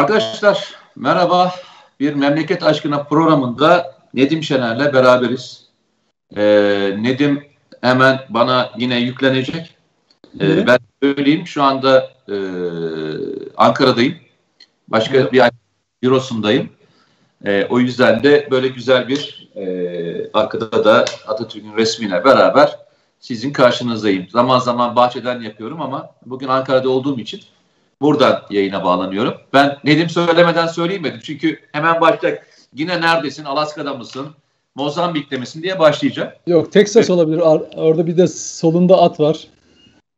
Arkadaşlar merhaba. Bir Memleket Aşkına programında Nedim Şener'le beraberiz. Ee, Nedim hemen bana yine yüklenecek. Ee, ben söyleyeyim şu anda e, Ankara'dayım. Başka evet. bir bürosundayım. E, o yüzden de böyle güzel bir e, arkada da Atatürk'ün resmiyle beraber sizin karşınızdayım. Zaman zaman bahçeden yapıyorum ama bugün Ankara'da olduğum için buradan yayına bağlanıyorum. Ben Nedim söylemeden söyleyeyim dedim. Çünkü hemen başlayacak. Yine neredesin? Alaska'da mısın? Mozambik'te misin diye başlayacak. Yok Texas olabilir. Orada bir de solunda at var.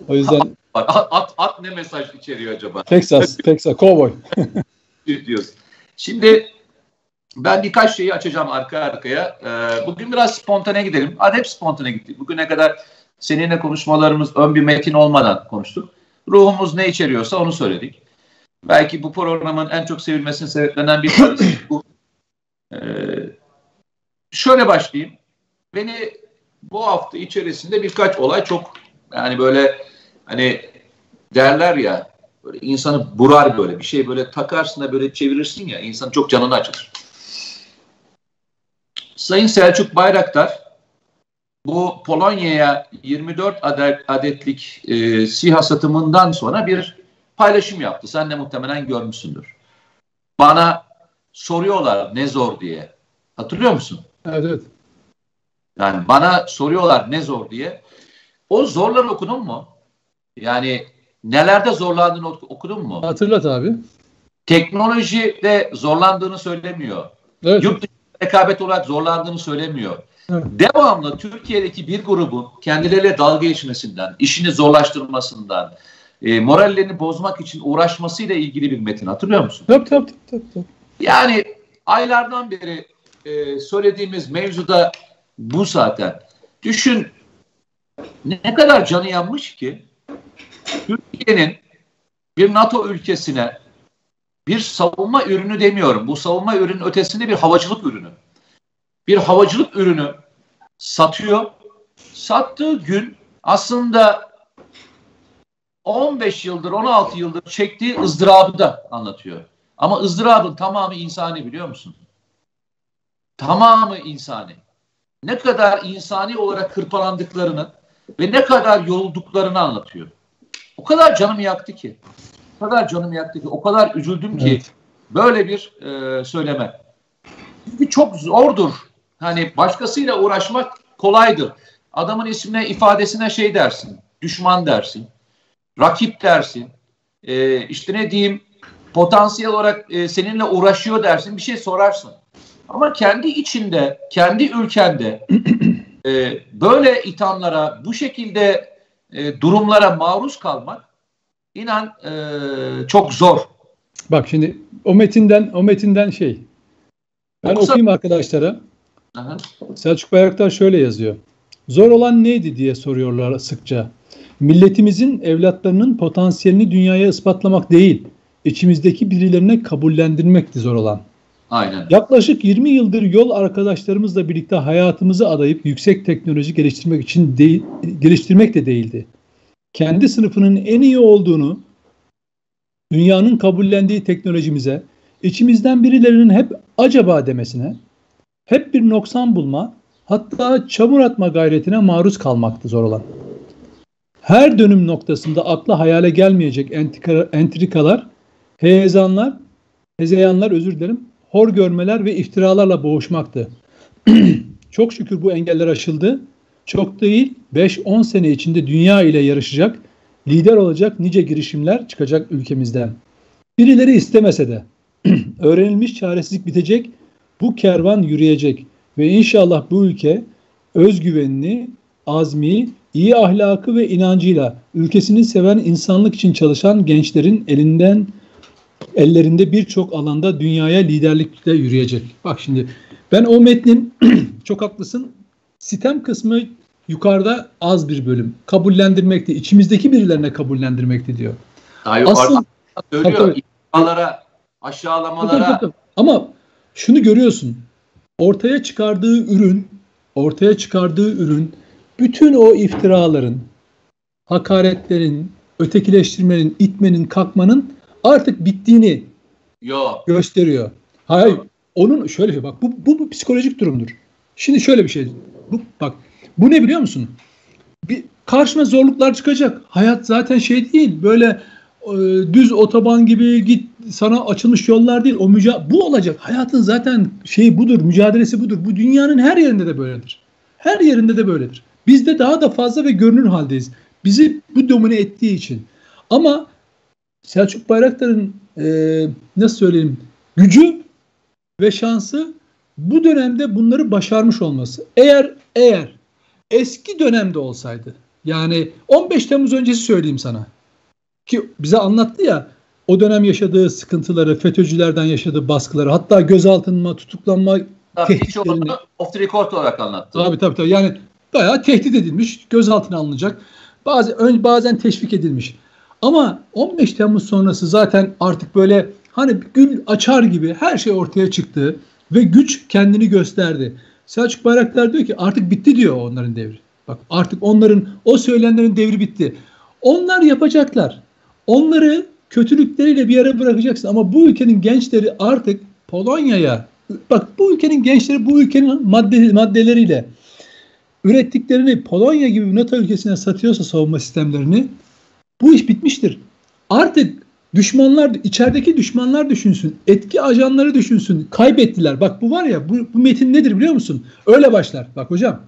O yüzden At, at, at ne mesaj içeriyor acaba? Texas, Texas, cowboy. diyorsun. Şimdi ben birkaç şeyi açacağım arka arkaya. Ee, bugün biraz spontane gidelim. Hadi hep spontane gittik. Bugüne kadar seninle konuşmalarımız ön bir metin olmadan konuştuk. Ruhumuz ne içeriyorsa onu söyledik. Belki bu programın en çok sevilmesinin sebeplenen bir tanesi bu. Ee, şöyle başlayayım. Beni bu hafta içerisinde birkaç olay çok yani böyle hani derler ya böyle insanı burar böyle bir şey böyle takarsın da böyle çevirirsin ya insan çok canını acıtır. Sayın Selçuk Bayraktar bu Polonya'ya 24 adet, adetlik e, SİHA satımından sonra bir paylaşım yaptı. Sen de muhtemelen görmüşsündür. Bana soruyorlar ne zor diye. Hatırlıyor musun? Evet, evet. Yani bana soruyorlar ne zor diye. O zorları okudun mu? Yani nelerde zorlandığını okudun mu? Hatırlat abi. Teknolojide zorlandığını söylemiyor. Evet. Yurt dışı rekabet olarak zorlandığını söylemiyor. Devamlı Türkiye'deki bir grubun kendileriyle dalga geçmesinden, işini zorlaştırmasından, e, morallerini bozmak için uğraşmasıyla ilgili bir metin hatırlıyor musun? Tabii tabii tabii. tabii. Yani aylardan beri e, söylediğimiz mevzuda bu zaten. Düşün ne kadar canı yanmış ki Türkiye'nin bir NATO ülkesine bir savunma ürünü demiyorum. Bu savunma ürünün ötesinde bir havacılık ürünü. Bir havacılık ürünü satıyor. Sattığı gün aslında 15 yıldır, 16 yıldır çektiği ızdırabı da anlatıyor. Ama ızdırabın tamamı insani biliyor musun? Tamamı insani. Ne kadar insani olarak hırpalandıklarını ve ne kadar yorulduklarını anlatıyor. O kadar canımı yaktı ki. O kadar canımı yaktı ki. O kadar üzüldüm ki evet. böyle bir e, söyleme. Çünkü çok zordur. Hani başkasıyla uğraşmak kolaydır. Adamın ismine, ifadesine şey dersin. Düşman dersin. Rakip dersin. E, işte ne diyeyim potansiyel olarak e, seninle uğraşıyor dersin. Bir şey sorarsın. Ama kendi içinde, kendi ülkende e, böyle ithamlara, bu şekilde e, durumlara maruz kalmak inan e, çok zor. Bak şimdi o metinden o metinden şey ben Yoksa... okuyayım arkadaşlara. Aha. Selçuk Bayraktar şöyle yazıyor. Zor olan neydi diye soruyorlar sıkça. Milletimizin evlatlarının potansiyelini dünyaya ispatlamak değil, içimizdeki birilerine kabullendirmekti zor olan. Aynen. Yaklaşık 20 yıldır yol arkadaşlarımızla birlikte hayatımızı adayıp yüksek teknoloji geliştirmek için değil, geliştirmek de değildi. Kendi sınıfının en iyi olduğunu dünyanın kabullendiği teknolojimize, içimizden birilerinin hep acaba demesine, hep bir noksan bulma, hatta çamur atma gayretine maruz kalmaktı zor olan. Her dönüm noktasında akla hayale gelmeyecek entrikalar, heyecanlar, hezeyanlar özür dilerim, hor görmeler ve iftiralarla boğuşmaktı. Çok şükür bu engeller aşıldı. Çok değil 5-10 sene içinde dünya ile yarışacak, lider olacak nice girişimler çıkacak ülkemizden. Birileri istemese de öğrenilmiş çaresizlik bitecek, bu kervan yürüyecek ve inşallah bu ülke özgüvenini, azmi, iyi ahlakı ve inancıyla ülkesini seven insanlık için çalışan gençlerin elinden ellerinde birçok alanda dünyaya liderlikle yürüyecek. Bak şimdi ben o metnin çok haklısın. Sitem kısmı yukarıda az bir bölüm. Kabullendirmekti. içimizdeki birilerine kabullendirmekti diyor. Hayır, Asıl söylüyor. İnsanlara, aşağılamalara. Tabii, tabii. Ama şunu görüyorsun. Ortaya çıkardığı ürün, ortaya çıkardığı ürün bütün o iftiraların, hakaretlerin, ötekileştirmenin, itmenin, kalkmanın artık bittiğini Yok. Gösteriyor. Hayır. Onun şöyle bir bak bu, bu, bu psikolojik durumdur. Şimdi şöyle bir şey. Bu, bak bu ne biliyor musun? Bir, karşına zorluklar çıkacak. Hayat zaten şey değil. Böyle düz otoban gibi git sana açılmış yollar değil. O müca bu olacak. Hayatın zaten şeyi budur, mücadelesi budur. Bu dünyanın her yerinde de böyledir. Her yerinde de böyledir. Biz de daha da fazla ve görünür haldeyiz. Bizi bu domine ettiği için. Ama Selçuk Bayraktar'ın e, nasıl söyleyeyim gücü ve şansı bu dönemde bunları başarmış olması. Eğer eğer eski dönemde olsaydı yani 15 Temmuz öncesi söyleyeyim sana ki bize anlattı ya o dönem yaşadığı sıkıntıları, FETÖ'cülerden yaşadığı baskıları, hatta gözaltına, tutuklanma tehditlerini. Off the record olarak anlattı. Tabii tabii tabii. Yani bayağı tehdit edilmiş, gözaltına alınacak. Bazen, bazen teşvik edilmiş. Ama 15 Temmuz sonrası zaten artık böyle hani gül açar gibi her şey ortaya çıktı ve güç kendini gösterdi. Selçuk Bayraktar diyor ki artık bitti diyor onların devri. Bak artık onların o söylenenlerin devri bitti. Onlar yapacaklar. Onları kötülükleriyle bir yere bırakacaksın ama bu ülkenin gençleri artık Polonya'ya bak bu ülkenin gençleri bu ülkenin madde, maddeleriyle ürettiklerini Polonya gibi NATO ülkesine satıyorsa savunma sistemlerini bu iş bitmiştir. Artık düşmanlar, içerideki düşmanlar düşünsün. Etki ajanları düşünsün. Kaybettiler. Bak bu var ya bu, bu metin nedir biliyor musun? Öyle başlar. Bak hocam.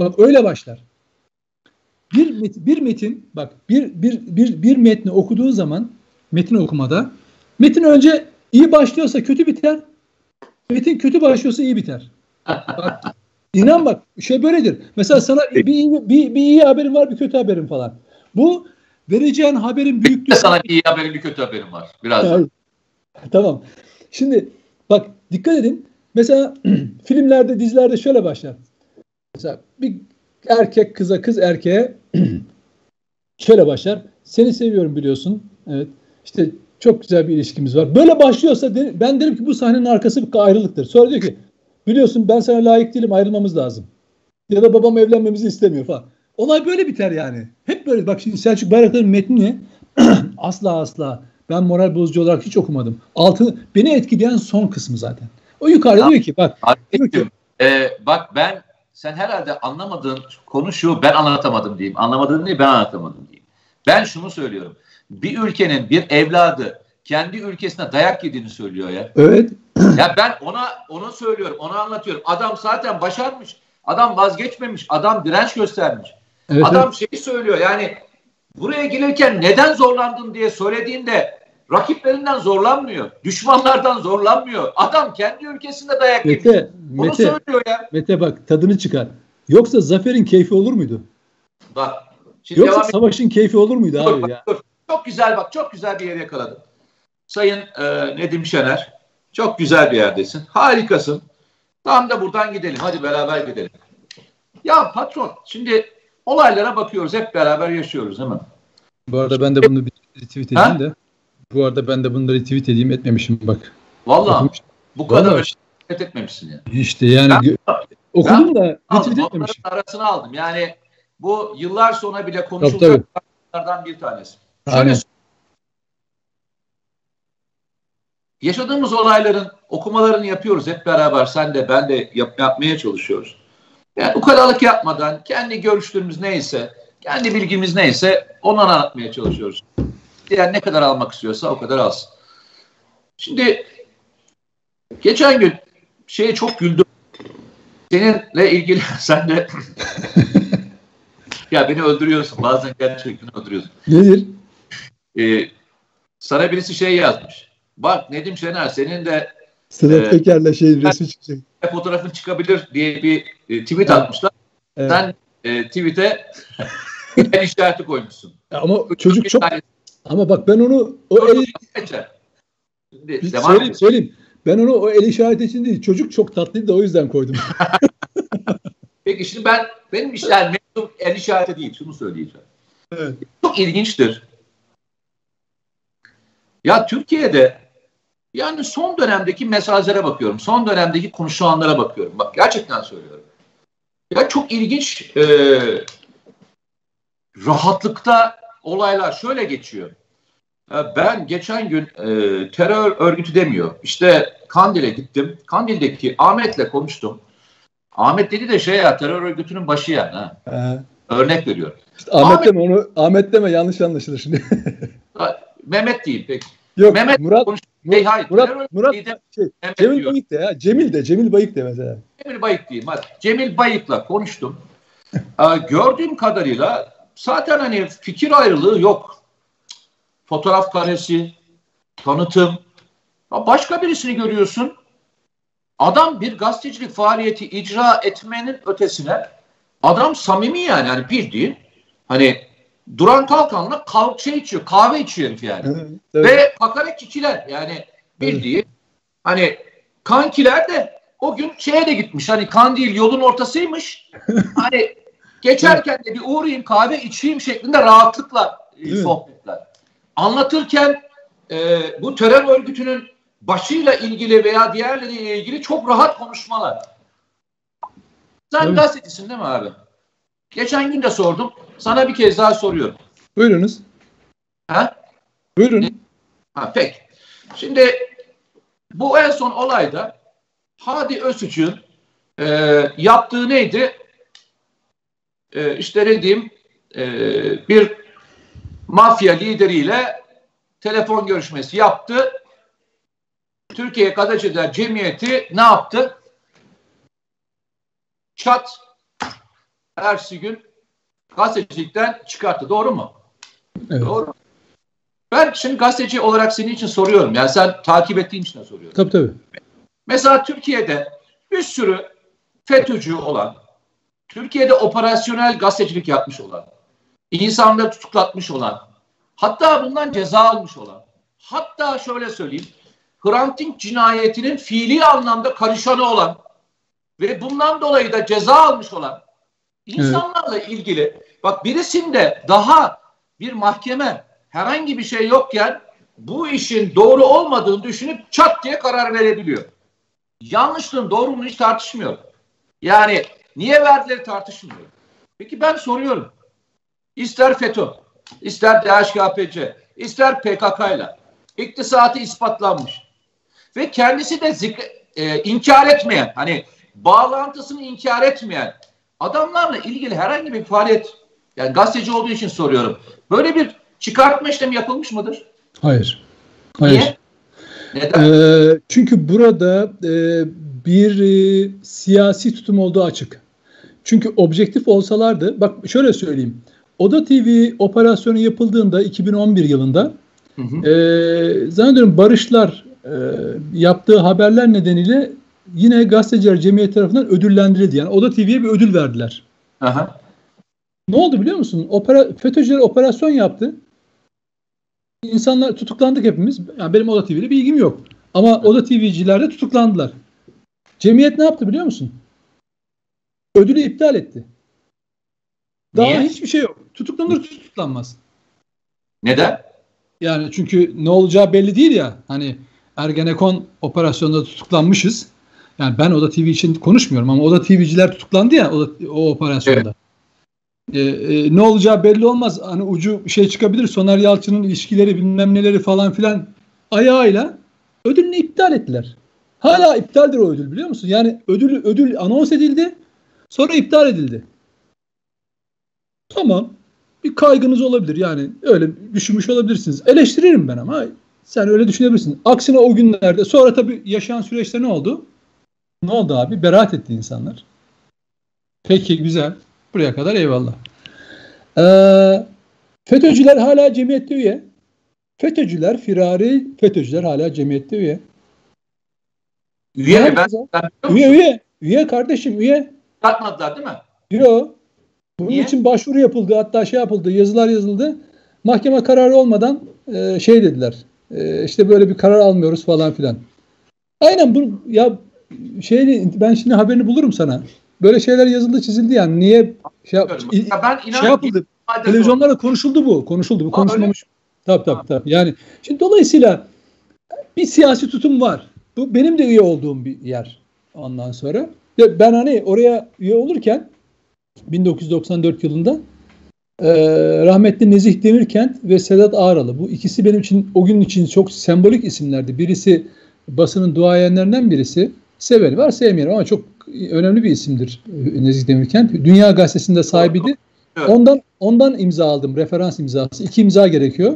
Bak öyle başlar. Bir metin, bir metin bak bir, bir, bir, bir metni okuduğun zaman metin okumada metin önce iyi başlıyorsa kötü biter. Metin kötü başlıyorsa iyi biter. Bak, inan bak şey böyledir. Mesela sana bir, bir, bir, bir iyi haberin var bir kötü haberin falan. Bu vereceğin haberin büyüklüğü. Sana bir iyi haberin bir kötü haberin var. Biraz. Tamam. Şimdi bak dikkat edin. Mesela filmlerde, dizilerde şöyle başlar. Mesela bir erkek kıza, kız erkeğe şöyle başlar. Seni seviyorum biliyorsun. Evet. İşte çok güzel bir ilişkimiz var. Böyle başlıyorsa ben derim ki bu sahnenin arkası bir ayrılıktır. Sonra diyor ki biliyorsun ben sana layık değilim ayrılmamız lazım. Ya da babam evlenmemizi istemiyor falan. Olay böyle biter yani. Hep böyle. Bak şimdi Selçuk Bayraktar'ın metnini asla asla ben moral bozucu olarak hiç okumadım. Altı beni etkileyen son kısmı zaten. O yukarıda ya, diyor ki bak. Diyor ki, e, bak ben sen herhalde anlamadığın konu şu ben anlatamadım diyeyim. Anlamadığın değil ben anlatamadım diyeyim. Ben şunu söylüyorum. Bir ülkenin bir evladı kendi ülkesine dayak yediğini söylüyor ya. Evet. ya ben ona onu söylüyorum, onu anlatıyorum. Adam zaten başarmış. Adam vazgeçmemiş. Adam direnç göstermiş. Evet, Adam evet. şeyi söylüyor yani buraya gelirken neden zorlandın diye söylediğinde rakiplerinden zorlanmıyor. Düşmanlardan zorlanmıyor. Adam kendi ülkesinde dayak Mete, yemiş. Bunu Mete, söylüyor ya. Mete bak tadını çıkar. Yoksa zaferin keyfi olur muydu? Bak. Şimdi Yoksa savaşın keyfi olur muydu dur, abi bak, ya? Dur. Çok güzel bak çok güzel bir yer yakaladın. Sayın e, Nedim Şener çok güzel bir yerdesin. Harikasın. Tam da buradan gidelim. Hadi beraber gidelim. Ya patron şimdi olaylara bakıyoruz. Hep beraber yaşıyoruz değil mi? Bu arada ben de bunu bir retweet edeyim ha? de. Bu arada ben de bunu da retweet edeyim etmemişim bak. Valla bu kadar Vallahi. etmemişsin yani. İşte yani ben, okudum ben, da retweet etmemişim. arasına aldım. Yani bu yıllar sonra bile konuşulacaklardan bir tanesi. Şöyle Yaşadığımız olayların okumalarını yapıyoruz hep beraber. Sen de ben de yap, yapmaya çalışıyoruz. Yani ukalalık yapmadan kendi görüşlerimiz neyse, kendi bilgimiz neyse onu anlatmaya çalışıyoruz. Diğer ne kadar almak istiyorsa o kadar alsın. Şimdi geçen gün şeye çok güldüm. Seninle ilgili sen de ya beni öldürüyorsun. Bazen gerçekten öldürüyorsun. Nedir? Ee, sana birisi şey yazmış. Bak Nedim Şener senin de Sedat e, Peker'le şey resmi çıkacak. Fotoğrafın çıkabilir diye bir e, tweet evet. atmışlar. Evet. Sen e, tweet'e el işareti koymuşsun. Ama çocuk çok ama bak ben onu o el... Şimdi, devam söyleyeyim, söyleyeyim. Ben onu o el işareti için değil. Çocuk çok tatlıydı da o yüzden koydum. Peki şimdi ben benim işler mevzum el işareti değil. Şunu söyleyeceğim. Evet. Çok ilginçtir. Ya Türkiye'de yani son dönemdeki mesajlara bakıyorum. Son dönemdeki konuşulanlara bakıyorum. Bak gerçekten söylüyorum. Ya çok ilginç e, rahatlıkta olaylar şöyle geçiyor. Ben geçen gün e, terör örgütü demiyor. İşte Kandil'e gittim. Kandil'deki Ahmet'le konuştum. Ahmet dedi de şey ya terör örgütünün başı yani. Ha. He. Örnek veriyor. İşte Ahmet, Ahmet deme onu Ahmet deme yanlış anlaşılır şimdi. Mehmet değil peki. Yok Mehmet Murat konuş- Murat, hayır, Murat, Murat de, şey, Cemil diyor. Bayık de ya. Cemil de Cemil Bayık de mesela. Cemil Bayık diyeyim hadi. Cemil Bayık'la konuştum. ee, gördüğüm kadarıyla zaten hani fikir ayrılığı yok. Fotoğraf karesi, tanıtım. Başka birisini görüyorsun. Adam bir gazetecilik faaliyeti icra etmenin ötesine adam samimi yani hani bildiğin hani Duran Kalkan'la kahve şey içiyor, kahve içiyor herif yani. Evet, Ve hakaretçiler yani bildiğin hani kankiler de o gün şeye de gitmiş hani Kandil yolun ortasıymış. hani geçerken de bir uğrayayım kahve içeyim şeklinde rahatlıkla e, sohbetler. Anlatırken e, bu terör örgütünün başıyla ilgili veya diğerleriyle ilgili çok rahat konuşmalar. Sen evet. gazetecisin değil mi abi? Geçen gün de sordum. Sana bir kez daha soruyorum. Buyurunuz. Ha? Buyurun. Ha, peki. Şimdi bu en son olayda Hadi Özüç'ün e, yaptığı neydi? E, işte ne diyeyim e, bir mafya lideriyle telefon görüşmesi yaptı. Türkiye Gazeteciler Cemiyeti ne yaptı? Çat ersi gün gazetecilikten çıkarttı. Doğru mu? Evet. Doğru. Ben şimdi gazeteci olarak senin için soruyorum. Yani sen takip ettiğin için de soruyorum. Tabii tabii. Mesela Türkiye'de bir sürü FETÖ'cü olan, Türkiye'de operasyonel gazetecilik yapmış olan, insanları tutuklatmış olan, hatta bundan ceza almış olan, hatta şöyle söyleyeyim, Hrant Dink cinayetinin fiili anlamda karışanı olan ve bundan dolayı da ceza almış olan insanlarla evet. ilgili bak birisinde daha bir mahkeme herhangi bir şey yokken bu işin doğru olmadığını düşünüp çat diye karar verebiliyor. Yanlışlığın doğruluğunu hiç tartışmıyor. Yani niye verdileri tartışmıyor. Peki ben soruyorum. İster FETÖ, ister DHKPC, ister PKK ile iktisatı ispatlanmış. Ve kendisi de zikre, e, inkar etmeyen, hani bağlantısını inkar etmeyen adamlarla ilgili herhangi bir faaliyet, yani gazeteci olduğu için soruyorum. Böyle bir çıkartma işlemi yapılmış mıdır? Hayır. Hayır. Niye? Neden? E, çünkü burada e, bir e, siyasi tutum olduğu açık. Çünkü objektif olsalardı, bak şöyle söyleyeyim. Oda TV operasyonu yapıldığında 2011 yılında hı hı. E, zannediyorum Barışlar e, yaptığı haberler nedeniyle yine gazeteciler cemiyet tarafından ödüllendirildi. Yani Oda TV'ye bir ödül verdiler. Aha. Ne oldu biliyor musun? Opera, FETÖ'cüler operasyon yaptı. İnsanlar tutuklandık hepimiz. Yani benim Oda TV'de bir ilgim yok. Ama Oda TV'ciler de tutuklandılar. Cemiyet ne yaptı biliyor musun? Ödülü iptal etti. Daha Niye? hiçbir şey yok. Tutuklanır tutuklanmaz. Neden? Yani çünkü ne olacağı belli değil ya. Hani Ergenekon operasyonunda tutuklanmışız. Yani ben Oda TV için konuşmuyorum ama Oda TV'ciler tutuklandı ya o, o operasyonda. Evet. Ee, e, ne olacağı belli olmaz. Hani ucu şey çıkabilir. Soner Yalçın'ın ilişkileri bilmem neleri falan filan ayağıyla ödülünü iptal ettiler. Hala iptaldir o ödül biliyor musun? Yani ödül ödül anons edildi. Sonra iptal edildi. Tamam. Bir kaygınız olabilir. Yani öyle düşünmüş olabilirsiniz. Eleştiririm ben ama sen öyle düşünebilirsin. Aksine o günlerde sonra tabii yaşayan süreçte ne oldu? Ne oldu abi? Beraat etti insanlar. Peki güzel. Buraya kadar eyvallah. Ee, FETÖ'cüler hala cemiyette üye. FETÖ'cüler, firari FETÖ'cüler hala cemiyette üye. Üye mi? Ben, ben üye, üye. Üye kardeşim, üye. Katmadılar değil mi? Yok. Bunun Niye? için başvuru yapıldı. Hatta şey yapıldı. Yazılar yazıldı. Mahkeme kararı olmadan e, şey dediler. E, işte böyle bir karar almıyoruz falan filan. Aynen bu ya şey ben şimdi haberini bulurum sana. Böyle şeyler yazıldı çizildi yani. Niye şey, yap, ya ben şey yapıldı. Televizyonlarda konuşuldu bu. Konuşuldu bu. Konuşulmamış. Tabii tabii tabii. Yani şimdi dolayısıyla bir siyasi tutum var. Bu benim de üye olduğum bir yer ondan sonra. Ben hani oraya üye olurken 1994 yılında e, rahmetli Nezih Demirkent ve Sedat Ağralı. Bu ikisi benim için o gün için çok sembolik isimlerdi. Birisi basının duayenlerinden birisi. Seveni var sevmeyen ama çok önemli bir isimdir Nezih Demirkent. Dünya Gazetesi'nde sahibiydi. Evet. Ondan ondan imza aldım. Referans imzası. İki imza gerekiyor.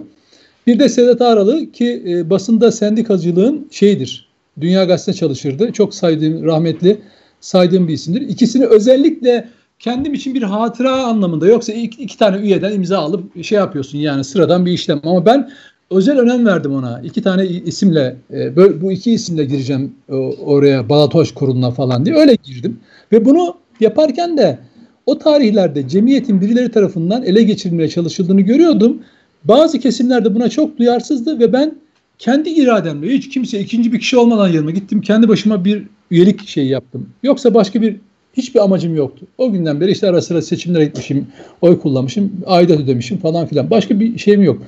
Bir de Sedat Ağralı ki e, basında sendikacılığın şeyidir. Dünya Gazetesi'nde çalışırdı. Çok saydığım, rahmetli saydığım bir isimdir. İkisini özellikle kendim için bir hatıra anlamında yoksa iki, iki tane üyeden imza alıp şey yapıyorsun yani sıradan bir işlem. Ama ben özel önem verdim ona. İki tane isimle e, bu iki isimle gireceğim e, oraya Balatoş Kurulu'na falan diye öyle girdim. Ve bunu yaparken de o tarihlerde cemiyetin birileri tarafından ele geçirilmeye çalışıldığını görüyordum. Bazı kesimlerde buna çok duyarsızdı ve ben kendi irademle hiç kimse ikinci bir kişi olmadan yanıma gittim. Kendi başıma bir üyelik şeyi yaptım. Yoksa başka bir hiçbir amacım yoktu. O günden beri işte ara sıra seçimlere gitmişim, oy kullanmışım, aidat ödemişim falan filan. Başka bir şeyim yok.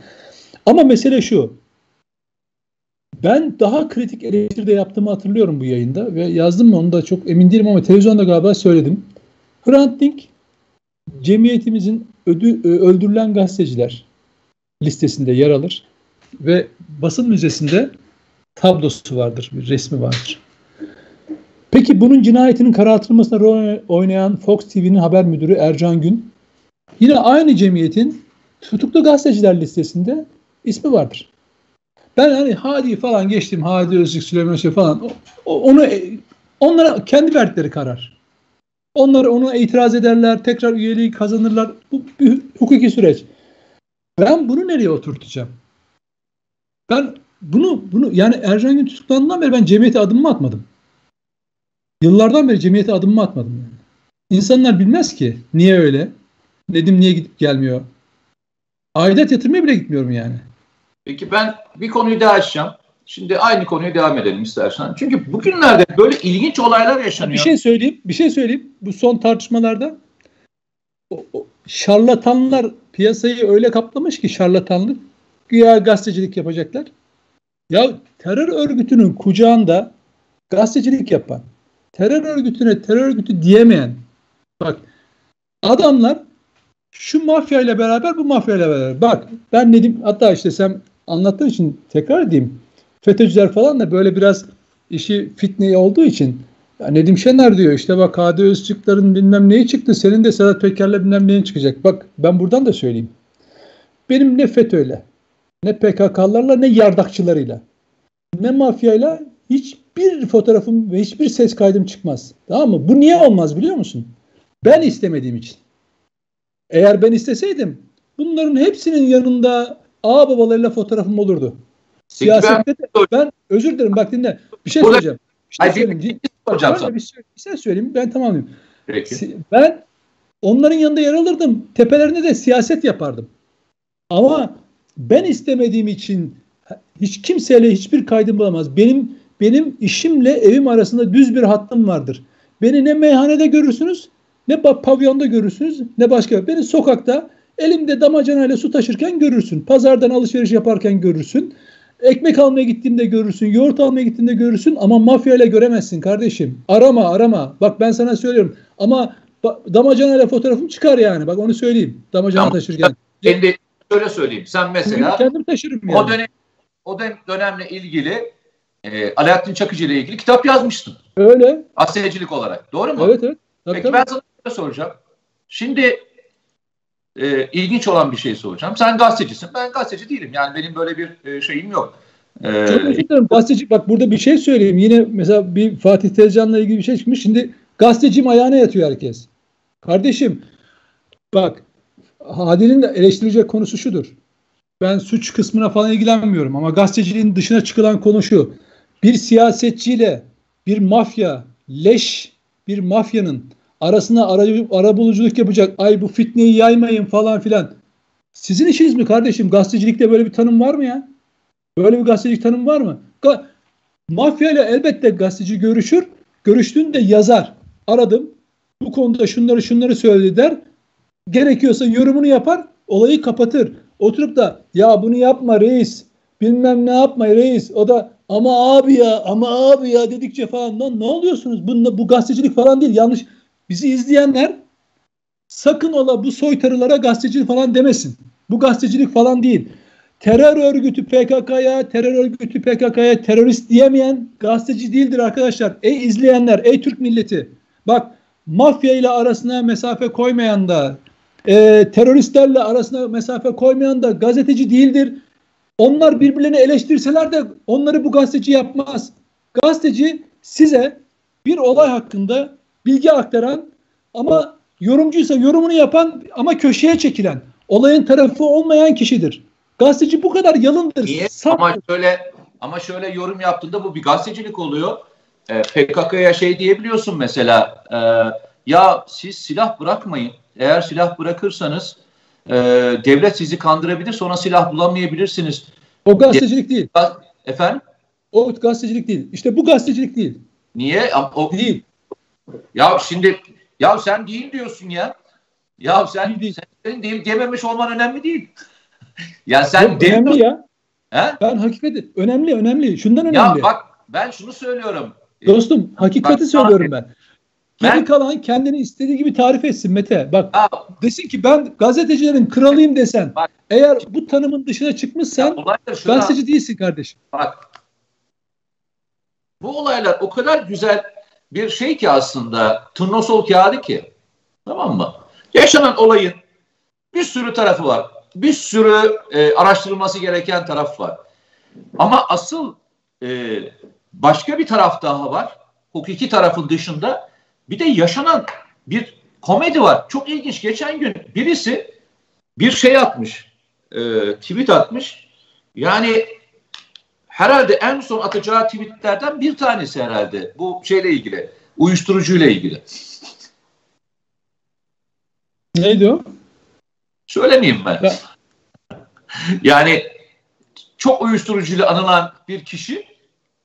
Ama mesele şu. Ben daha kritik eleştiri de yaptığımı hatırlıyorum bu yayında ve yazdım mı onu da çok emin değilim ama televizyonda galiba söyledim. Hrant Dink cemiyetimizin ödü, öldürülen gazeteciler listesinde yer alır ve basın müzesinde tablosu vardır, bir resmi vardır. Peki bunun cinayetinin karartılmasına rol oynayan Fox TV'nin haber müdürü Ercan Gün yine aynı cemiyetin tutuklu gazeteciler listesinde ismi vardır. Ben hani Hadi falan geçtim. Hadi Öztürk, Süleyman Özdemir falan. Onu onlara kendi verdikleri karar. Onlar ona itiraz ederler, tekrar üyeliği kazanırlar. Bu bir hukuki süreç. Ben bunu nereye oturtacağım? Ben bunu bunu yani Ercan Gün tutuklandığından beri ben cemiyete adımımı atmadım. Yıllardan beri cemiyete adımımı atmadım. Yani. İnsanlar bilmez ki niye öyle. Nedim niye gidip gelmiyor. Aidat yatırmaya bile gitmiyorum yani. Peki ben bir konuyu daha açacağım. Şimdi aynı konuya devam edelim istersen. Çünkü bugünlerde böyle ilginç olaylar yaşanıyor. Bir şey söyleyeyim, bir şey söyleyeyim. Bu son tartışmalarda o, o, şarlatanlar piyasayı öyle kaplamış ki şarlatanlık güya gazetecilik yapacaklar. Ya terör örgütünün kucağında gazetecilik yapan, terör örgütüne terör örgütü diyemeyen bak adamlar şu mafya ile beraber bu mafya ile beraber. Bak ben Nedim hatta işte sen anlattığın için tekrar edeyim. FETÖ'cüler falan da böyle biraz işi fitne olduğu için ya Nedim Şener diyor işte bak Hadi Özçıkların bilmem neyi çıktı. Senin de Sedat Peker'le bilmem neyin çıkacak. Bak ben buradan da söyleyeyim. Benim ne FETÖ'yle ne PKK'larla ne yardakçılarıyla ne mafyayla hiçbir fotoğrafım ve hiçbir ses kaydım çıkmaz. Tamam mı? Bu niye olmaz biliyor musun? Ben istemediğim için. Eğer ben isteseydim bunların hepsinin yanında ağ babalarıyla fotoğrafım olurdu. Siyasette de ben özür dilerim bak dinle. Bir şey söyleyeceğim. Bir şey söyleyeyim. Bir, soracağım sana. Bir, şey, bir şey söyleyeyim ben tamamlayayım. Peki. Ben onların yanında yer alırdım. Tepelerinde de siyaset yapardım. Ama ben istemediğim için hiç kimseyle hiçbir kaydım bulamaz. Benim benim işimle evim arasında düz bir hattım vardır. Beni ne meyhanede görürsünüz ne pavyonda görürsünüz ne başka. Beni sokakta elimde damacanayla su taşırken görürsün. Pazardan alışveriş yaparken görürsün. Ekmek almaya gittiğinde görürsün. Yoğurt almaya gittiğinde görürsün. Ama mafya ile göremezsin kardeşim. Arama arama. Bak ben sana söylüyorum. Ama damacanayla fotoğrafım çıkar yani. Bak onu söyleyeyim. Damacana tamam. taşırken. Kendi şöyle söyleyeyim. Sen mesela kendim taşırım yani. o dönem o dönemle ilgili e, Alaaddin Çakıcı ile ilgili kitap yazmıştın. Öyle. Asyacılık olarak. Doğru mu? Evet evet. Tabii, Peki tabii. ben sana soracağım. Şimdi e, ilginç olan bir şey soracağım. Sen gazetecisin. Ben gazeteci değilim. Yani benim böyle bir e, şeyim yok. Ee, Çok özür dilerim. Gazeteci bak burada bir şey söyleyeyim. Yine mesela bir Fatih Tezcan'la ilgili bir şey çıkmış. Şimdi gazetecim ayağına yatıyor herkes. Kardeşim bak Hadi'nin de eleştirecek konusu şudur. Ben suç kısmına falan ilgilenmiyorum ama gazeteciliğin dışına çıkılan konu şu. Bir siyasetçiyle bir mafya, leş bir mafyanın arasına ara, ara buluculuk yapacak. Ay bu fitneyi yaymayın falan filan. Sizin işiniz mi kardeşim? Gazetecilikte böyle bir tanım var mı ya? Böyle bir gazetecilik tanım var mı? Ga Mafya ile elbette gazeteci görüşür. Görüştüğünde yazar. Aradım. Bu konuda şunları şunları söyledi der. Gerekiyorsa yorumunu yapar. Olayı kapatır. Oturup da ya bunu yapma reis. Bilmem ne yapma reis. O da ama abi ya ama abi ya dedikçe falan lan ne oluyorsunuz? Bu, bu gazetecilik falan değil. Yanlış. Bizi izleyenler sakın ola bu soytarılara gazeteci falan demesin. Bu gazetecilik falan değil. Terör örgütü PKK'ya, terör örgütü PKK'ya terörist diyemeyen gazeteci değildir arkadaşlar. Ey izleyenler, ey Türk milleti. Bak mafya ile arasına mesafe koymayan da, e, teröristlerle arasına mesafe koymayan da gazeteci değildir. Onlar birbirlerini eleştirseler de onları bu gazeteci yapmaz. Gazeteci size bir olay hakkında bilgi aktaran ama yorumcuysa yorumunu yapan ama köşeye çekilen, olayın tarafı olmayan kişidir. Gazeteci bu kadar yalındır. Niye? Ama şöyle ama şöyle yorum yaptığında bu bir gazetecilik oluyor. E, PKK'ya şey diyebiliyorsun mesela e, ya siz silah bırakmayın. Eğer silah bırakırsanız e, devlet sizi kandırabilir sonra silah bulamayabilirsiniz. O gazetecilik değil. Efendim? O gazetecilik değil. İşte bu gazetecilik değil. Niye? O, değil. Ya şimdi ya sen değil diyorsun ya. Ya sen, değil. sen değil dememiş olman önemli değil. ya sen Yok, önemli ya. He? Ben hakikati önemli önemli. Şundan önemli. Ya bak ben şunu söylüyorum. Dostum hakikati bak, söylüyorum ben. Geri ben, kalan kendini istediği gibi tarif etsin Mete. Bak ha, desin ki ben gazetecilerin kralıyım desen. Bak, eğer bu tanımın dışına çıkmışsan şuna, gazeteci değilsin kardeşim. Bak bu olaylar o kadar güzel bir şey ki aslında turnusol kağıdı ki. Tamam mı? Yaşanan olayın bir sürü tarafı var. Bir sürü e, araştırılması gereken taraf var. Ama asıl e, başka bir taraf daha var. Hukuki tarafın dışında bir de yaşanan bir komedi var. Çok ilginç. Geçen gün birisi bir şey atmış. E, tweet atmış. Yani herhalde en son atacağı tweetlerden bir tanesi herhalde. Bu şeyle ilgili. Uyuşturucuyla ilgili. Neydi o? Söylemeyeyim ben. Ya. yani çok uyuşturucuyla anılan bir kişi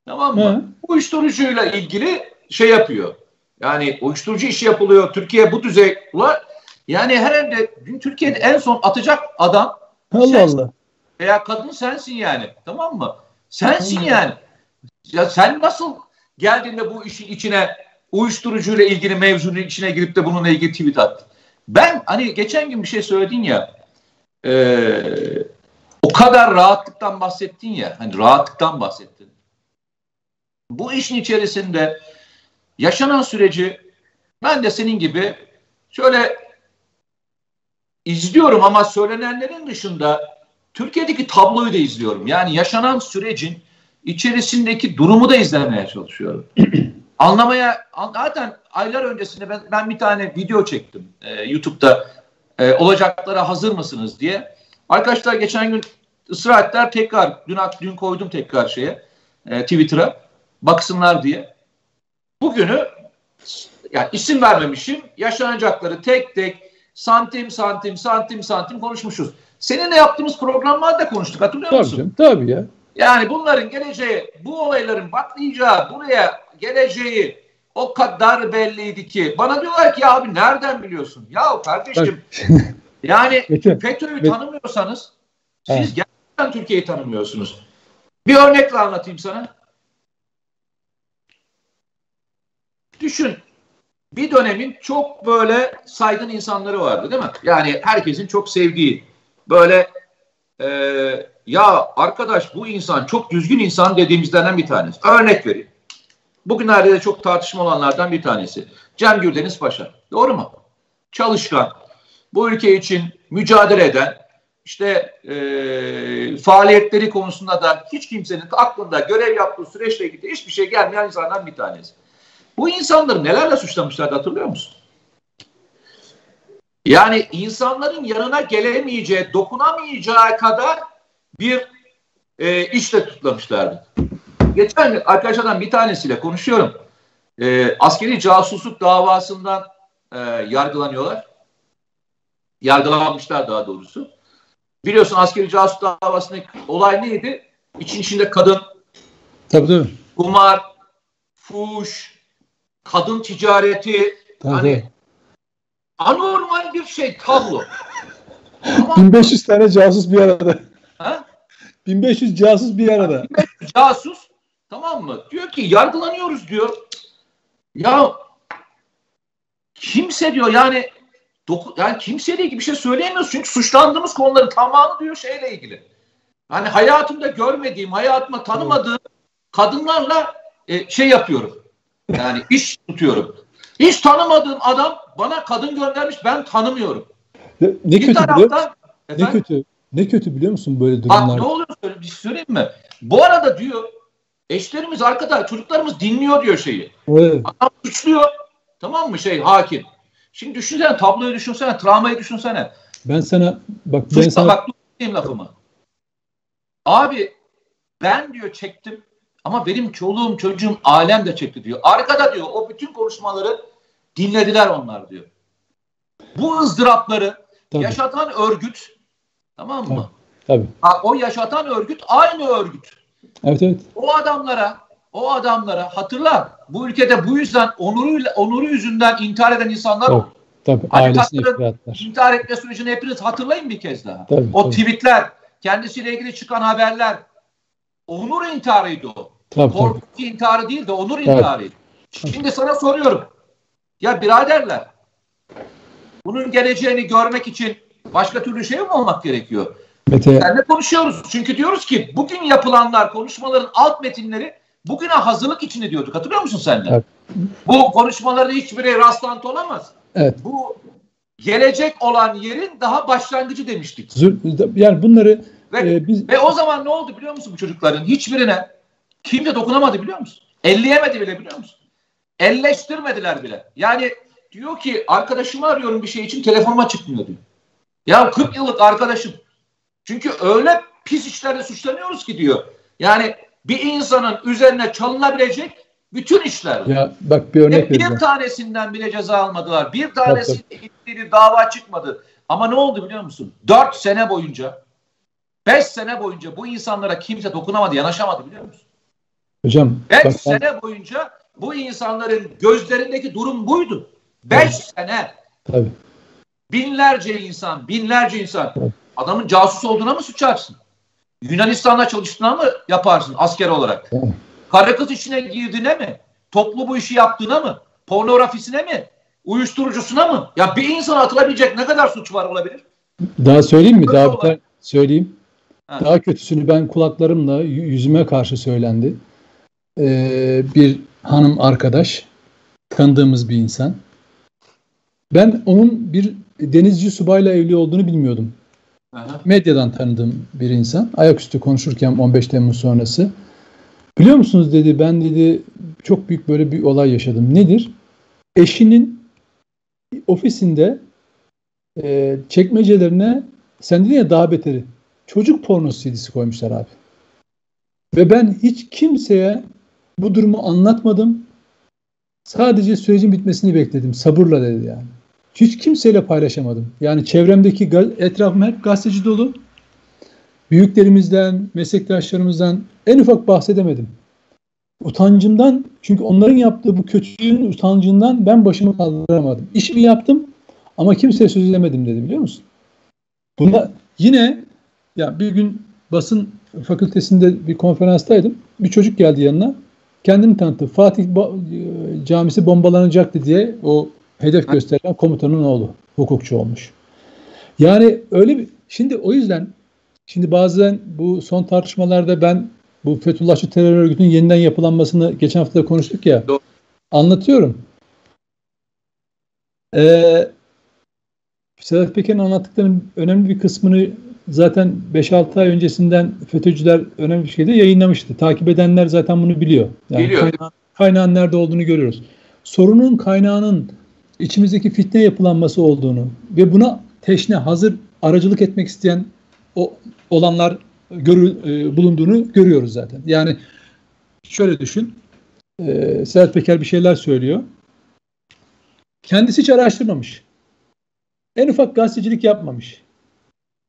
tamam mı? Hı. Uyuşturucuyla ilgili şey yapıyor. Yani uyuşturucu işi yapılıyor. Türkiye bu düzey var. Yani herhalde Türkiye'de en son atacak adam Allah sensin. Allah. Veya kadın sensin yani. Tamam mı? Sensin Allah. yani. Ya sen nasıl geldiğinde bu işin içine uyuşturucuyla ilgili mevzunun içine girip de bununla ilgili tweet attın? Ben hani geçen gün bir şey söyledin ya e, o kadar rahatlıktan bahsettin ya hani rahatlıktan bahsettin. Bu işin içerisinde yaşanan süreci ben de senin gibi şöyle izliyorum ama söylenenlerin dışında Türkiye'deki tabloyu da izliyorum. Yani yaşanan sürecin içerisindeki durumu da izlemeye çalışıyorum. Anlamaya zaten aylar öncesinde ben, ben bir tane video çektim e, YouTube'da e, olacaklara hazır mısınız diye. Arkadaşlar geçen gün ısrar ettiler tekrar dün, dün koydum tekrar şeye e, Twitter'a baksınlar diye. Bugünü yani isim vermemişim. Yaşanacakları tek tek santim santim santim santim konuşmuşuz. Seninle yaptığımız programlarda konuştuk hatırlıyor tabii musun? Canım, tabii ya. Yani bunların geleceği, bu olayların patlayacağı, buraya geleceği o kadar belliydi ki. Bana diyorlar ki ya abi nereden biliyorsun? Ya kardeşim yani FETÖ'yü tanımıyorsanız siz gerçekten Türkiye'yi tanımıyorsunuz. Bir örnekle anlatayım sana. Düşün bir dönemin çok böyle saygın insanları vardı değil mi? Yani herkesin çok sevdiği böyle e, ya arkadaş bu insan çok düzgün insan dediğimizden bir tanesi. Örnek vereyim. Bugünlerde de çok tartışma olanlardan bir tanesi. Cem Gürdeniz Paşa. Doğru mu? Çalışkan. Bu ülke için mücadele eden, işte e, faaliyetleri konusunda da hiç kimsenin aklında görev yaptığı süreçle ilgili hiçbir şey gelmeyen insanlardan bir tanesi. Bu insanları nelerle suçlamışlardı hatırlıyor musun? Yani insanların yanına gelemeyeceği, dokunamayacağı kadar bir e, işle tutlamışlardı. Geçen arkadaşlardan bir tanesiyle konuşuyorum. E, askeri casusluk davasından e, yargılanıyorlar. Yargılanmışlar daha doğrusu. Biliyorsun askeri casusluk davasındaki olay neydi? İçin içinde kadın, tabii, tabii. kumar, fuş, kadın ticareti, tabii. hani anormal bir şey tablo. Ama, 1500 tane casus bir arada. Ha? 1500 casus bir arada. 1500 casus tamam mı? Diyor ki yargılanıyoruz diyor. Ya kimse diyor yani doku, yani kimseyle ilgili bir şey söyleyemiyoruz. Çünkü suçlandığımız konuların tamamı diyor şeyle ilgili. Hani hayatımda görmediğim, hayatıma tanımadığım kadınlarla e, şey yapıyorum. Yani iş tutuyorum. Hiç tanımadığım adam bana kadın göndermiş ben tanımıyorum. Ne, ne Bir kötü biliyor taraftan Ne kötü. Ne kötü biliyor musun böyle Bak durumlar? ne oluyor söyle, bir şey söyleyeyim mi? Bu arada diyor eşlerimiz arkada çocuklarımız dinliyor diyor şeyi. Evet. Adam suçluyor. Tamam mı şey hakim. Şimdi düşünsene tabloyu düşünsene, travmayı düşünsene. Ben sana bak ben Suçla sana bak lafımı. Abi ben diyor çektim ama benim çoluğum çocuğum alem de çekti diyor. Arkada diyor o bütün konuşmaları dinlediler onlar diyor. Bu ızdırapları tabii, yaşatan örgüt tamam mı? tabii. Ha, o yaşatan örgüt aynı örgüt. Evet evet. O adamlara o adamlara hatırla bu ülkede bu yüzden onuruyla onuru yüzünden intihar eden insanlar Tabii. oldu. Tabii Hani. İntihar etme sürecini hepiniz hatırlayın bir kez daha. Tabii, o tabii. tweetler, kendisiyle ilgili çıkan haberler onur intiharıydı o. Tabii tabii. Korku intiharı değil de onur intiharıydı. Şimdi sana soruyorum. Ya biraderler bunun geleceğini görmek için başka türlü şey mi olmak gerekiyor? Mete Seninle konuşuyoruz. Çünkü diyoruz ki bugün yapılanlar, konuşmaların alt metinleri bugüne hazırlık içinde diyorduk. Hatırlıyor musun sen de? Evet. Bu konuşmaların hiçbiri rastlantı olamaz. evet. Bu gelecek olan yerin daha başlangıcı demiştik. Yani bunları Ve, e, biz ve o zaman ne oldu biliyor musun bu çocukların? Hiçbirine kimse dokunamadı biliyor musun? Elleyemedi bile biliyor musun? Elleştirmediler bile. Yani diyor ki arkadaşımı arıyorum bir şey için telefonuma çıkmıyor diyor. Ya 40 yıllık arkadaşım. Çünkü öyle pis işlerle suçlanıyoruz ki diyor. Yani bir insanın üzerine çalınabilecek bütün işler. ya bak bir örnek bir vereceğim. tanesinden bile ceza almadılar. Bir tanesiyle ilgili dava çıkmadı. Ama ne oldu biliyor musun? Dört sene boyunca, beş sene boyunca bu insanlara kimse dokunamadı, yanaşamadı biliyor musun? Hocam Beş bak ben, sene boyunca bu insanların gözlerindeki durum buydu. Beş Evet. sene. tabii. Binlerce insan, binlerce insan. Evet. Adamın casus olduğuna mı suçarsın? Yunanistan'da çalıştığına mı yaparsın asker olarak? Karı kız içine girdiğine mi? Toplu bu işi yaptığına mı? Pornografisine mi? Uyuşturucusuna mı? Ya bir insana atılabilecek ne kadar suç var olabilir? Daha söyleyeyim mi? Daha bir söyleyeyim. Ha. Daha kötüsünü ben kulaklarımla yüzüme karşı söylendi. Ee, bir hanım arkadaş, tanıdığımız bir insan. Ben onun bir denizci subayla evli olduğunu bilmiyordum. Aha. Medyadan tanıdığım bir insan. Ayaküstü konuşurken 15 Temmuz sonrası. Biliyor musunuz dedi ben dedi çok büyük böyle bir olay yaşadım. Nedir? Eşinin ofisinde e, çekmecelerine sen dedin ya daha beteri çocuk pornosu CD'si koymuşlar abi. Ve ben hiç kimseye bu durumu anlatmadım. Sadece sürecin bitmesini bekledim. Sabırla dedi yani. Hiç kimseyle paylaşamadım. Yani çevremdeki etrafım hep gazeteci dolu. Büyüklerimizden, meslektaşlarımızdan en ufak bahsedemedim. Utancımdan çünkü onların yaptığı bu kötülüğün utancından ben başımı kaldıramadım. İşimi yaptım ama kimseye söz edemedim dedi biliyor musun? Bunda yine ya bir gün basın fakültesinde bir konferanstaydım. Bir çocuk geldi yanına. Kendini tanıttı. Fatih Ba- e, Camisi bombalanacaktı diye o hedef gösterilen komutanın oğlu. Hukukçu olmuş. Yani öyle bir şimdi o yüzden şimdi bazen bu son tartışmalarda ben bu Fethullahçı terör örgütünün yeniden yapılanmasını geçen hafta konuştuk ya. Doğru. Anlatıyorum. Ee, Sedat Peker'in anlattıklarının önemli bir kısmını zaten 5-6 ay öncesinden FETÖ'cüler önemli bir şekilde yayınlamıştı. Takip edenler zaten bunu biliyor. Yani Biliyor. Kaynağın, kaynağın nerede olduğunu görüyoruz. Sorunun kaynağının içimizdeki fitne yapılanması olduğunu ve buna teşne hazır aracılık etmek isteyen o olanlar görü, e, bulunduğunu görüyoruz zaten. Yani şöyle düşün. E, Sedat Peker bir şeyler söylüyor. Kendisi hiç araştırmamış. En ufak gazetecilik yapmamış.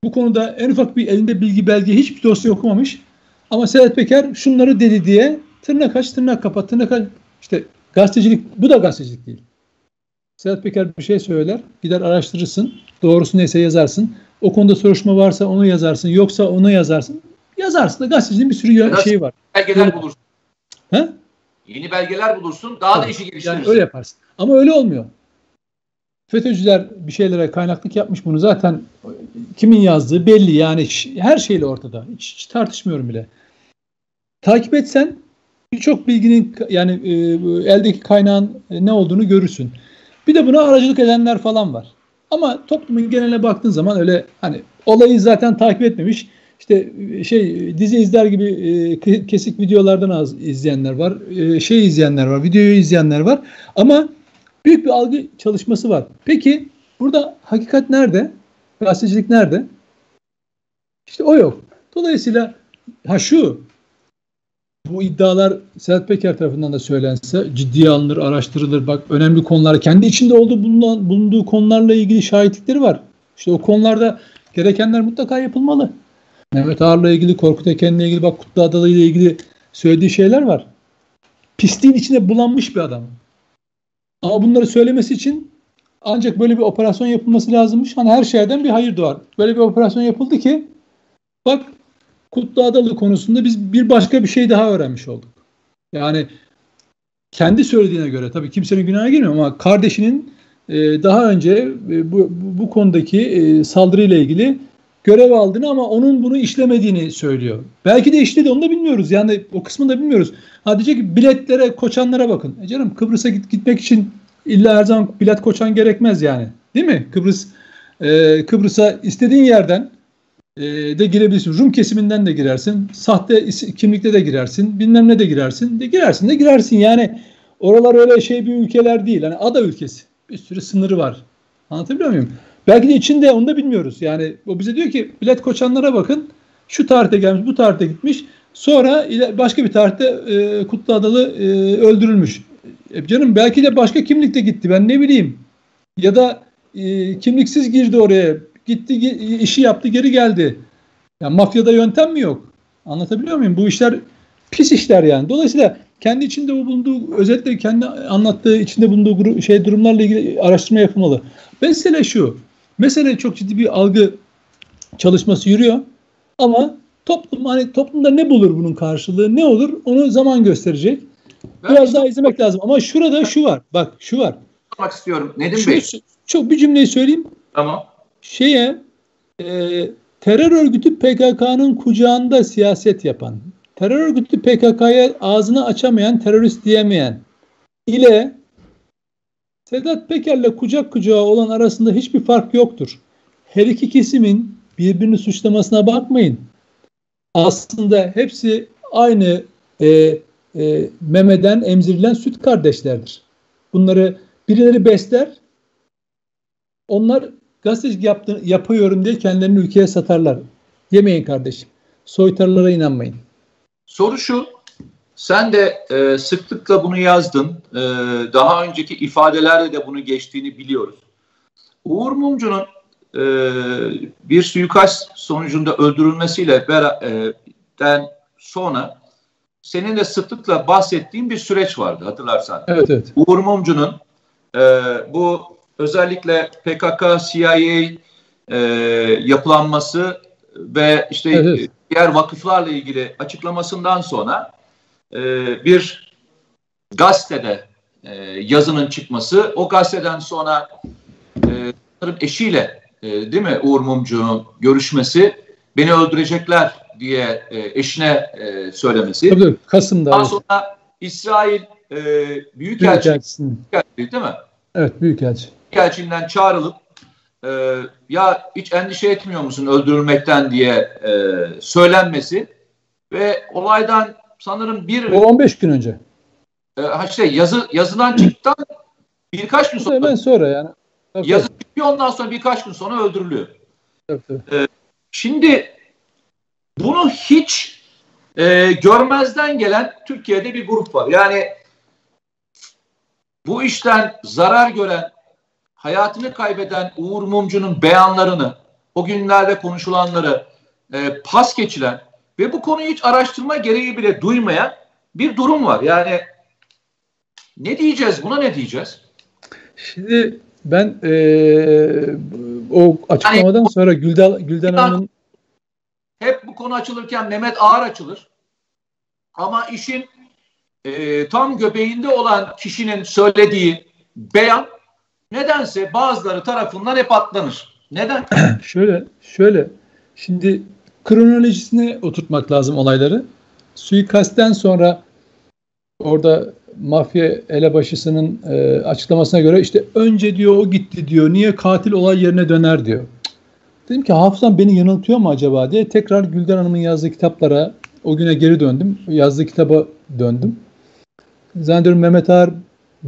Bu konuda en ufak bir elinde bilgi belge hiçbir dosya okumamış. Ama Sedat Peker şunları dedi diye tırnak aç tırnak kapat tırnak aç. İşte gazetecilik bu da gazetecilik değil. Sedat Peker bir şey söyler gider araştırırsın. Doğrusu neyse yazarsın. O konuda soruşturma varsa onu yazarsın. Yoksa onu yazarsın. Yazarsın da gazeteciliğin bir sürü Biraz- şey var. Belgeler bulursun. He? Yeni belgeler bulursun. Daha da işi geliştirirsin. Yani öyle yaparsın. Ama öyle olmuyor. FETÖ'cüler bir şeylere kaynaklık yapmış bunu zaten kimin yazdığı belli yani her şeyle ortada. Hiç, hiç tartışmıyorum bile. Takip etsen birçok bilginin yani e, eldeki kaynağın e, ne olduğunu görürsün. Bir de buna aracılık edenler falan var. Ama toplumun geneline baktığın zaman öyle hani olayı zaten takip etmemiş. İşte e, şey dizi izler gibi e, kesik videolardan az izleyenler var. E, şey izleyenler var, videoyu izleyenler var. Ama büyük bir algı çalışması var. Peki burada hakikat nerede? Gazetecilik nerede? İşte o yok. Dolayısıyla ha şu bu iddialar Sedat Peker tarafından da söylense ciddiye alınır, araştırılır. Bak önemli konular kendi içinde olduğu bulunan, bulunduğu konularla ilgili şahitlikleri var. İşte o konularda gerekenler mutlaka yapılmalı. Mehmet Ağar'la ilgili, Korkut Eken'le ilgili, bak Kutlu Adalı ile ilgili söylediği şeyler var. Pisliğin içinde bulanmış bir adam. Ama bunları söylemesi için ancak böyle bir operasyon yapılması lazımmış. Hani her şeyden bir hayır doğar. Böyle bir operasyon yapıldı ki bak Kutlu Adalı konusunda biz bir başka bir şey daha öğrenmiş olduk. Yani kendi söylediğine göre tabii kimsenin günahına girmiyor ama kardeşinin e, daha önce e, bu, bu konudaki e, saldırıyla ilgili görev aldığını ama onun bunu işlemediğini söylüyor. Belki de işledi onu da bilmiyoruz. Yani o kısmını da bilmiyoruz. Ha diyecek ki biletlere, koçanlara bakın. E canım Kıbrıs'a git, gitmek için illa her zaman bilet koçan gerekmez yani. Değil mi? Kıbrıs e, Kıbrıs'a istediğin yerden e, de girebilirsin. Rum kesiminden de girersin. Sahte kimlikte de girersin. Bilmem ne de girersin. De girersin de girersin. Yani oralar öyle şey bir ülkeler değil. Hani ada ülkesi. Bir sürü sınırı var. Anlatabiliyor muyum? Belki de içinde onu da bilmiyoruz. Yani o bize diyor ki bilet koçanlara bakın. Şu tarihte gelmiş, bu tarihte gitmiş. Sonra başka bir tarihte e, Kutlu Adalı e, öldürülmüş. E, canım belki de başka kimlikte gitti. Ben ne bileyim. Ya da e, kimliksiz girdi oraya. Gitti işi yaptı geri geldi. Yani mafyada yöntem mi yok? Anlatabiliyor muyum? Bu işler pis işler yani. Dolayısıyla kendi içinde bulunduğu özellikle kendi anlattığı içinde bulunduğu şey durumlarla ilgili araştırma yapılmalı. Mesele şu. Mesele çok ciddi bir algı çalışması yürüyor. Ama toplum hani toplumda ne bulur bunun karşılığı ne olur onu zaman gösterecek. Biraz daha izlemek lazım. Ama şurada şu var. Bak şu var. Sormak istiyorum. Nedim Bey? Çok bir cümleyi söyleyeyim. Tamam. Şeye e, terör örgütü PKK'nın kucağında siyaset yapan, terör örgütü PKK'ya ağzını açamayan, terörist diyemeyen ile Sedat Peker'le kucak kucağa olan arasında hiçbir fark yoktur. Her iki kesimin birbirini suçlamasına bakmayın. Aslında hepsi aynı e, e, memeden emzirilen süt kardeşlerdir. Bunları birileri besler, onlar gazetecilik yaptı, yapıyorum diye kendilerini ülkeye satarlar. Yemeyin kardeşim. Soytarılara inanmayın. Soru şu, sen de e, sıklıkla bunu yazdın. E, daha önceki ifadelerde de bunu geçtiğini biliyoruz. Uğur Mumcu'nun e, bir suikast sonucunda öldürülmesiyle beraber sonra senin de sıklıkla bahsettiğin bir süreç vardı hatırlarsan. Evet evet. Uğur Mumcu'nun e, bu özellikle PKK, CIA e, yapılanması ve işte evet. diğer vakıflarla ilgili açıklamasından sonra e, bir gazetede e, yazının çıkması, o gazeteden sonra e, eşiyle e, değil mi Uğur Mumcu'nun görüşmesi, beni öldürecekler diye e, eşine e, söylemesi. Tabii Kasım'da. Daha sonra İsrail e, Büyükelçi, Büyükelçi değil mi? Evet Büyükelçi. Büyükelçinden çağrılıp e, ya hiç endişe etmiyor musun öldürülmekten diye e, söylenmesi ve olaydan sanırım bir... O 15 gün önce. E, işte yazı, yazılan çıktıktan birkaç gün sonra. Hemen sonra yani. Yazı çıkıyor ondan sonra birkaç gün sonra öldürülüyor. Evet, evet. E, şimdi bunu hiç e, görmezden gelen Türkiye'de bir grup var. Yani bu işten zarar gören, hayatını kaybeden Uğur Mumcu'nun beyanlarını, o günlerde konuşulanları e, pas geçilen ve bu konuyu hiç araştırma gereği bile duymayan bir durum var. Yani ne diyeceğiz? Buna ne diyeceğiz? Şimdi ben e, o açıklamadan yani, sonra Gülden, Gülden Hanım'ın hep bu konu açılırken Mehmet Ağar açılır. Ama işin e, tam göbeğinde olan kişinin söylediği beyan nedense bazıları tarafından hep atlanır. Neden? şöyle, şöyle. Şimdi kronolojisine oturtmak lazım olayları. Suikastten sonra orada mafya elebaşısının e, açıklamasına göre işte önce diyor o gitti diyor. Niye katil olay yerine döner diyor. Dedim ki hafızam beni yanıltıyor mu acaba diye tekrar Gülden Hanım'ın yazdığı kitaplara o güne geri döndüm. Yazdığı kitaba döndüm. Zannediyorum Mehmet Ağar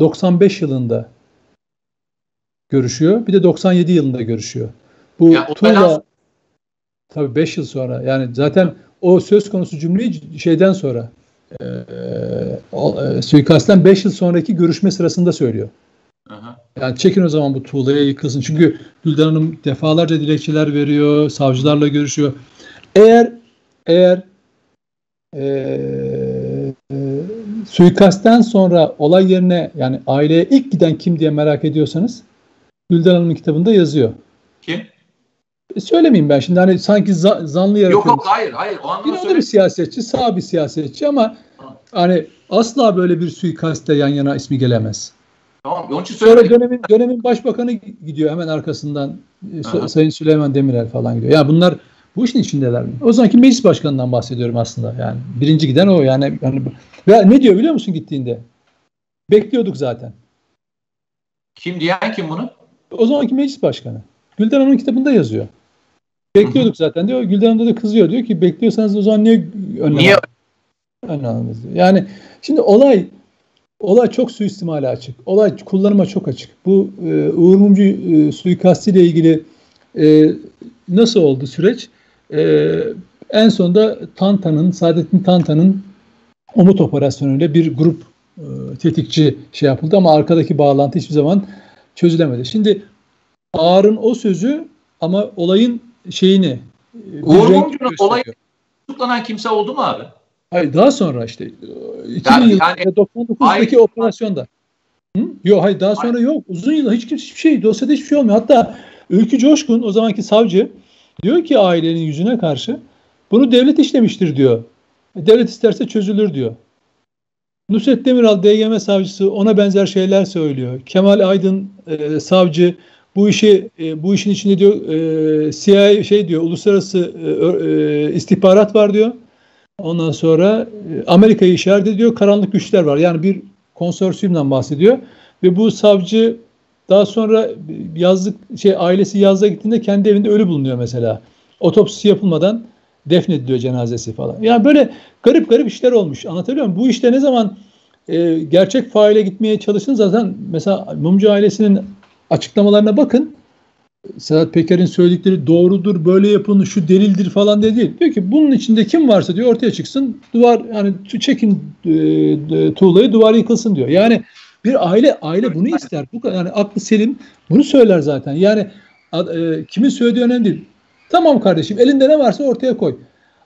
95 yılında görüşüyor. Bir de 97 yılında görüşüyor. Bu ya, Tuğla tabii 5 yıl sonra yani zaten o söz konusu cümleyi şeyden sonra e, e, suikastten 5 yıl sonraki görüşme sırasında söylüyor. Aha. Yani çekin o zaman bu tuğlaya yıkılsın. Çünkü Gülden Hanım defalarca dilekçeler veriyor, savcılarla görüşüyor. Eğer eğer e, e, suikastten sonra olay yerine yani aileye ilk giden kim diye merak ediyorsanız Gülden Hanım'ın kitabında yazıyor. Kim? E, söylemeyeyim ben şimdi hani sanki za- zanlı yaratıyor. Yok yok hayır hayır. O anlamda söyle. bir siyasetçi, sağ bir siyasetçi ama ha. hani asla böyle bir suikastte yan yana ismi gelemez. Tamam. Onun için Sonra dönemin, dönemin başbakanı gidiyor hemen arkasından. Aha. Sayın Süleyman Demirel falan gidiyor. Ya yani bunlar bu işin içindeler mi? O zamanki meclis başkanından bahsediyorum aslında. Yani birinci giden o yani. yani ve ne diyor biliyor musun gittiğinde? Bekliyorduk zaten. Kim diyen kim bunu? O zamanki meclis başkanı. Gülden Hanım'ın kitabında yazıyor. Bekliyorduk zaten diyor. Gülden Hanım da kızıyor. Diyor ki bekliyorsanız o zaman niye önlem Niye? Önlem Yani şimdi olay olay çok suistimale açık. Olay kullanıma çok açık. Bu e, Uğur Mumcu e, suikastiyle ilgili e, nasıl oldu süreç? E, en sonunda Tanta'nın, Saadettin Tanta'nın Umut operasyonuyla bir grup e, tetikçi şey yapıldı ama arkadaki bağlantı hiçbir zaman çözülemedi. Şimdi Ağar'ın o sözü ama olayın şeyini Uğur Mumcu'nun olayı tutuklanan kimse oldu mu abi? Hayır daha sonra işte 2000 yani, yılında yani, 99'daki operasyonda. Hı? Yok hayır daha sonra hayır. yok. Uzun yıllar hiç kimse hiçbir şey dosyada hiçbir şey olmuyor. Hatta Ülkü Coşkun o zamanki savcı diyor ki ailenin yüzüne karşı bunu devlet işlemiştir diyor. Devlet isterse çözülür diyor. Nusret Demiral DGM savcısı ona benzer şeyler söylüyor. Kemal Aydın e, savcı bu işi e, bu işin içinde diyor e, CIA şey diyor uluslararası e, istihbarat var diyor. Ondan sonra Amerika'yı işaret ediyor. Karanlık güçler var. Yani bir konsorsiyumdan bahsediyor. Ve bu savcı daha sonra yazlık şey ailesi yazlığa gittiğinde kendi evinde ölü bulunuyor mesela. Otopsisi yapılmadan defnediliyor cenazesi falan. Yani böyle garip garip işler olmuş. Anlatabiliyor muyum? Bu işte ne zaman e, gerçek faile gitmeye çalışın zaten mesela Mumcu ailesinin açıklamalarına bakın. Sedat Peker'in söyledikleri doğrudur, böyle yapın, şu delildir falan dedi. değil. Diyor ki bunun içinde kim varsa diyor ortaya çıksın, duvar yani çekin e, tuğlayı duvar yıkılsın diyor. Yani bir aile aile bunu ister. Bu yani aklı selim bunu söyler zaten. Yani e, kimin söylediği önemli değil. Tamam kardeşim elinde ne varsa ortaya koy.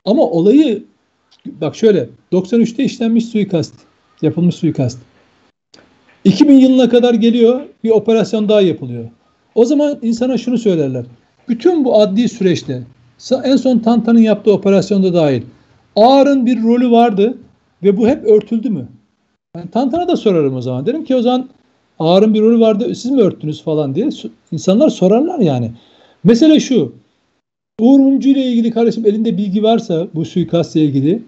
Ama olayı bak şöyle 93'te işlenmiş suikast, yapılmış suikast. 2000 yılına kadar geliyor bir operasyon daha yapılıyor. O zaman insana şunu söylerler. Bütün bu adli süreçte en son Tantan'ın yaptığı operasyonda dahil Ağar'ın bir rolü vardı ve bu hep örtüldü mü? Yani Tantan'a da sorarım o zaman. Derim ki o zaman Ağar'ın bir rolü vardı siz mi örttünüz falan diye insanlar sorarlar yani. Mesele şu. Uğur Mumcu ile ilgili kardeşim elinde bilgi varsa bu suikastla ilgili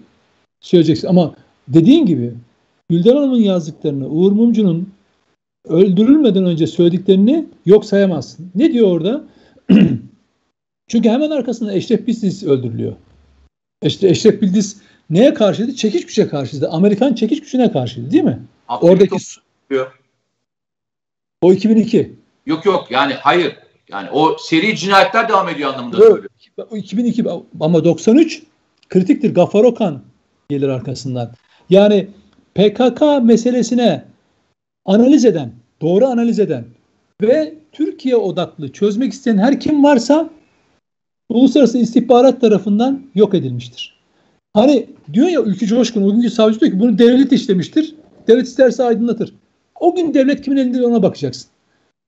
söyleyeceksin. Ama dediğin gibi Gülden Hanım'ın yazdıklarını, Uğur Mumcu'nun öldürülmeden önce söylediklerini yok sayamazsın. Ne diyor orada? Çünkü hemen arkasında Eşref Bildiz öldürülüyor. İşte Eşref Bildiz neye karşıydı? Çekiş güce karşıydı. Amerikan çekiş gücüne karşıydı değil mi? Abdülhamit Oradaki diyor. O 2002. Yok yok yani hayır. Yani o seri cinayetler devam ediyor anlamında evet. söylüyor. O 2002 ama 93 kritiktir. Gafar Okan gelir arkasından. Yani PKK meselesine analiz eden, doğru analiz eden ve Türkiye odaklı çözmek isteyen her kim varsa uluslararası istihbarat tarafından yok edilmiştir. Hani diyor ya Ülkü Coşkun, o günkü savcı diyor ki bunu devlet işlemiştir. Devlet isterse aydınlatır. O gün devlet kimin elinde ona bakacaksın.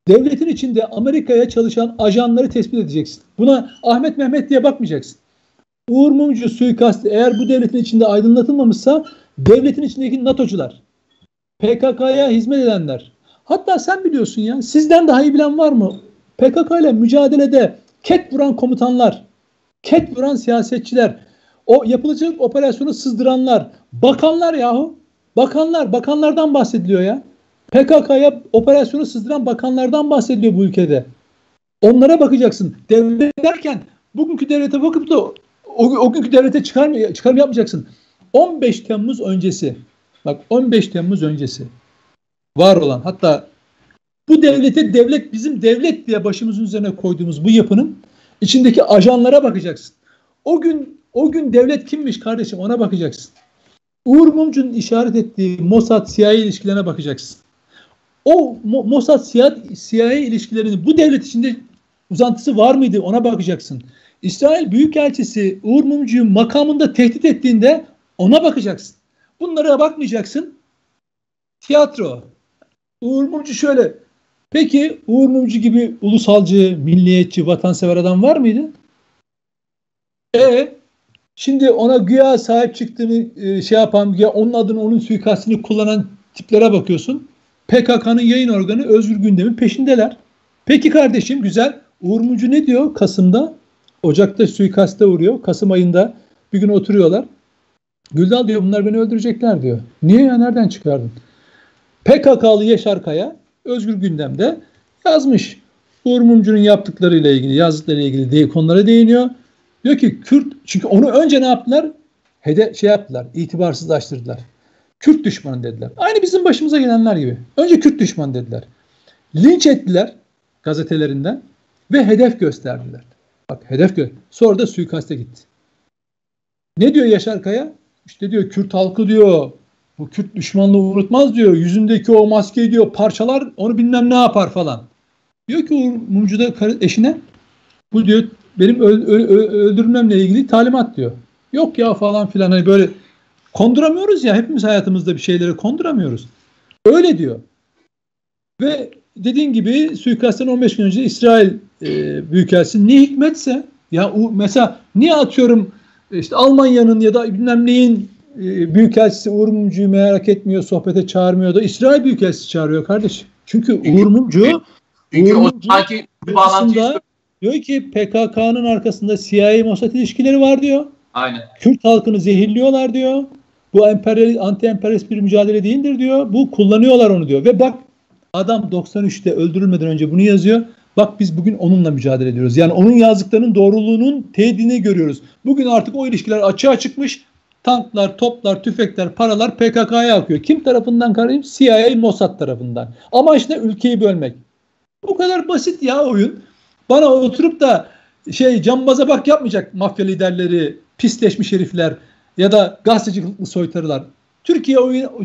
Devletin içinde Amerika'ya çalışan ajanları tespit edeceksin. Buna Ahmet Mehmet diye bakmayacaksın. Uğur Mumcu suikastı eğer bu devletin içinde aydınlatılmamışsa devletin içindeki NATO'cular, PKK'ya hizmet edenler, Hatta sen biliyorsun ya. Sizden daha iyi bilen var mı? PKK ile mücadelede ket vuran komutanlar, ket vuran siyasetçiler, o yapılacak operasyonu sızdıranlar, bakanlar yahu. Bakanlar, bakanlardan bahsediliyor ya. PKK'ya operasyonu sızdıran bakanlardan bahsediliyor bu ülkede. Onlara bakacaksın. Devlet derken bugünkü devlete bakıp da o, o günkü devlete çıkarm, çıkarım yapmayacaksın. 15 Temmuz öncesi bak 15 Temmuz öncesi var olan hatta bu devlete devlet bizim devlet diye başımızın üzerine koyduğumuz bu yapının içindeki ajanlara bakacaksın. O gün o gün devlet kimmiş kardeşim ona bakacaksın. Uğur Mumcu'nun işaret ettiği Mossad CIA ilişkilerine bakacaksın. O Mossad CIA, ilişkilerinin bu devlet içinde uzantısı var mıydı ona bakacaksın. İsrail Büyükelçisi Uğur Mumcu'yu makamında tehdit ettiğinde ona bakacaksın. Bunlara bakmayacaksın. Tiyatro. Uğur Mumcu şöyle. Peki Uğur Mumcu gibi ulusalcı, milliyetçi, vatansever adam var mıydı? E şimdi ona güya sahip çıktığını e, şey yapan, ya onun adını, onun suikastini kullanan tiplere bakıyorsun. PKK'nın yayın organı Özgür Gündem'in peşindeler. Peki kardeşim güzel. Uğur Mumcu ne diyor Kasım'da? Ocak'ta suikaste uğruyor. Kasım ayında bir gün oturuyorlar. Güldal diyor bunlar beni öldürecekler diyor. Niye ya nereden çıkardın? PKK'lı Yaşar Kaya Özgür Gündem'de yazmış. Uğur Mumcu'nun yaptıklarıyla ilgili, yazdıklarıyla ilgili değil, konulara değiniyor. Diyor ki Kürt, çünkü onu önce ne yaptılar? Hede şey yaptılar, itibarsızlaştırdılar. Kürt düşmanı dediler. Aynı bizim başımıza gelenler gibi. Önce Kürt düşmanı dediler. Linç ettiler gazetelerinden ve hedef gösterdiler. Bak hedef gö Sonra da suikaste gitti. Ne diyor Yaşar Kaya? İşte diyor Kürt halkı diyor bu Kürt düşmanlığı unutmaz diyor. Yüzündeki o maskeyi diyor parçalar onu bilmem ne yapar falan. Diyor ki Uğur Mumcu da eşine bu diyor benim öldürmemle ilgili talimat diyor. Yok ya falan filan hani böyle konduramıyoruz ya hepimiz hayatımızda bir şeyleri konduramıyoruz. Öyle diyor. Ve dediğin gibi suikastten 15 gün önce İsrail e, Büyükelçisi ne hikmetse ya mesela niye atıyorum işte Almanya'nın ya da bilmem neyin e, Büyükelçisi Uğur Mumcu'yu merak etmiyor, sohbete çağırmıyor da İsrail Büyükelçisi çağırıyor kardeşim. Çünkü Uğur Mumcu çünkü Uğur Mumcu o diyor ki PKK'nın arkasında CIA Mossad ilişkileri var diyor. Aynen. Kürt halkını zehirliyorlar diyor. Bu emperyal, anti emperyalist bir mücadele değildir diyor. Bu kullanıyorlar onu diyor. Ve bak adam 93'te öldürülmeden önce bunu yazıyor. Bak biz bugün onunla mücadele ediyoruz. Yani onun yazdıklarının doğruluğunun teyidini görüyoruz. Bugün artık o ilişkiler açığa çıkmış. Tanklar, toplar, tüfekler, paralar PKK'ya akıyor. Kim tarafından karayım? CIA, Mossad tarafından. Ama işte ülkeyi bölmek. Bu kadar basit ya oyun. Bana oturup da şey cambaza bak yapmayacak mafya liderleri, pisleşmiş herifler ya da gazeteci soytarılar. Türkiye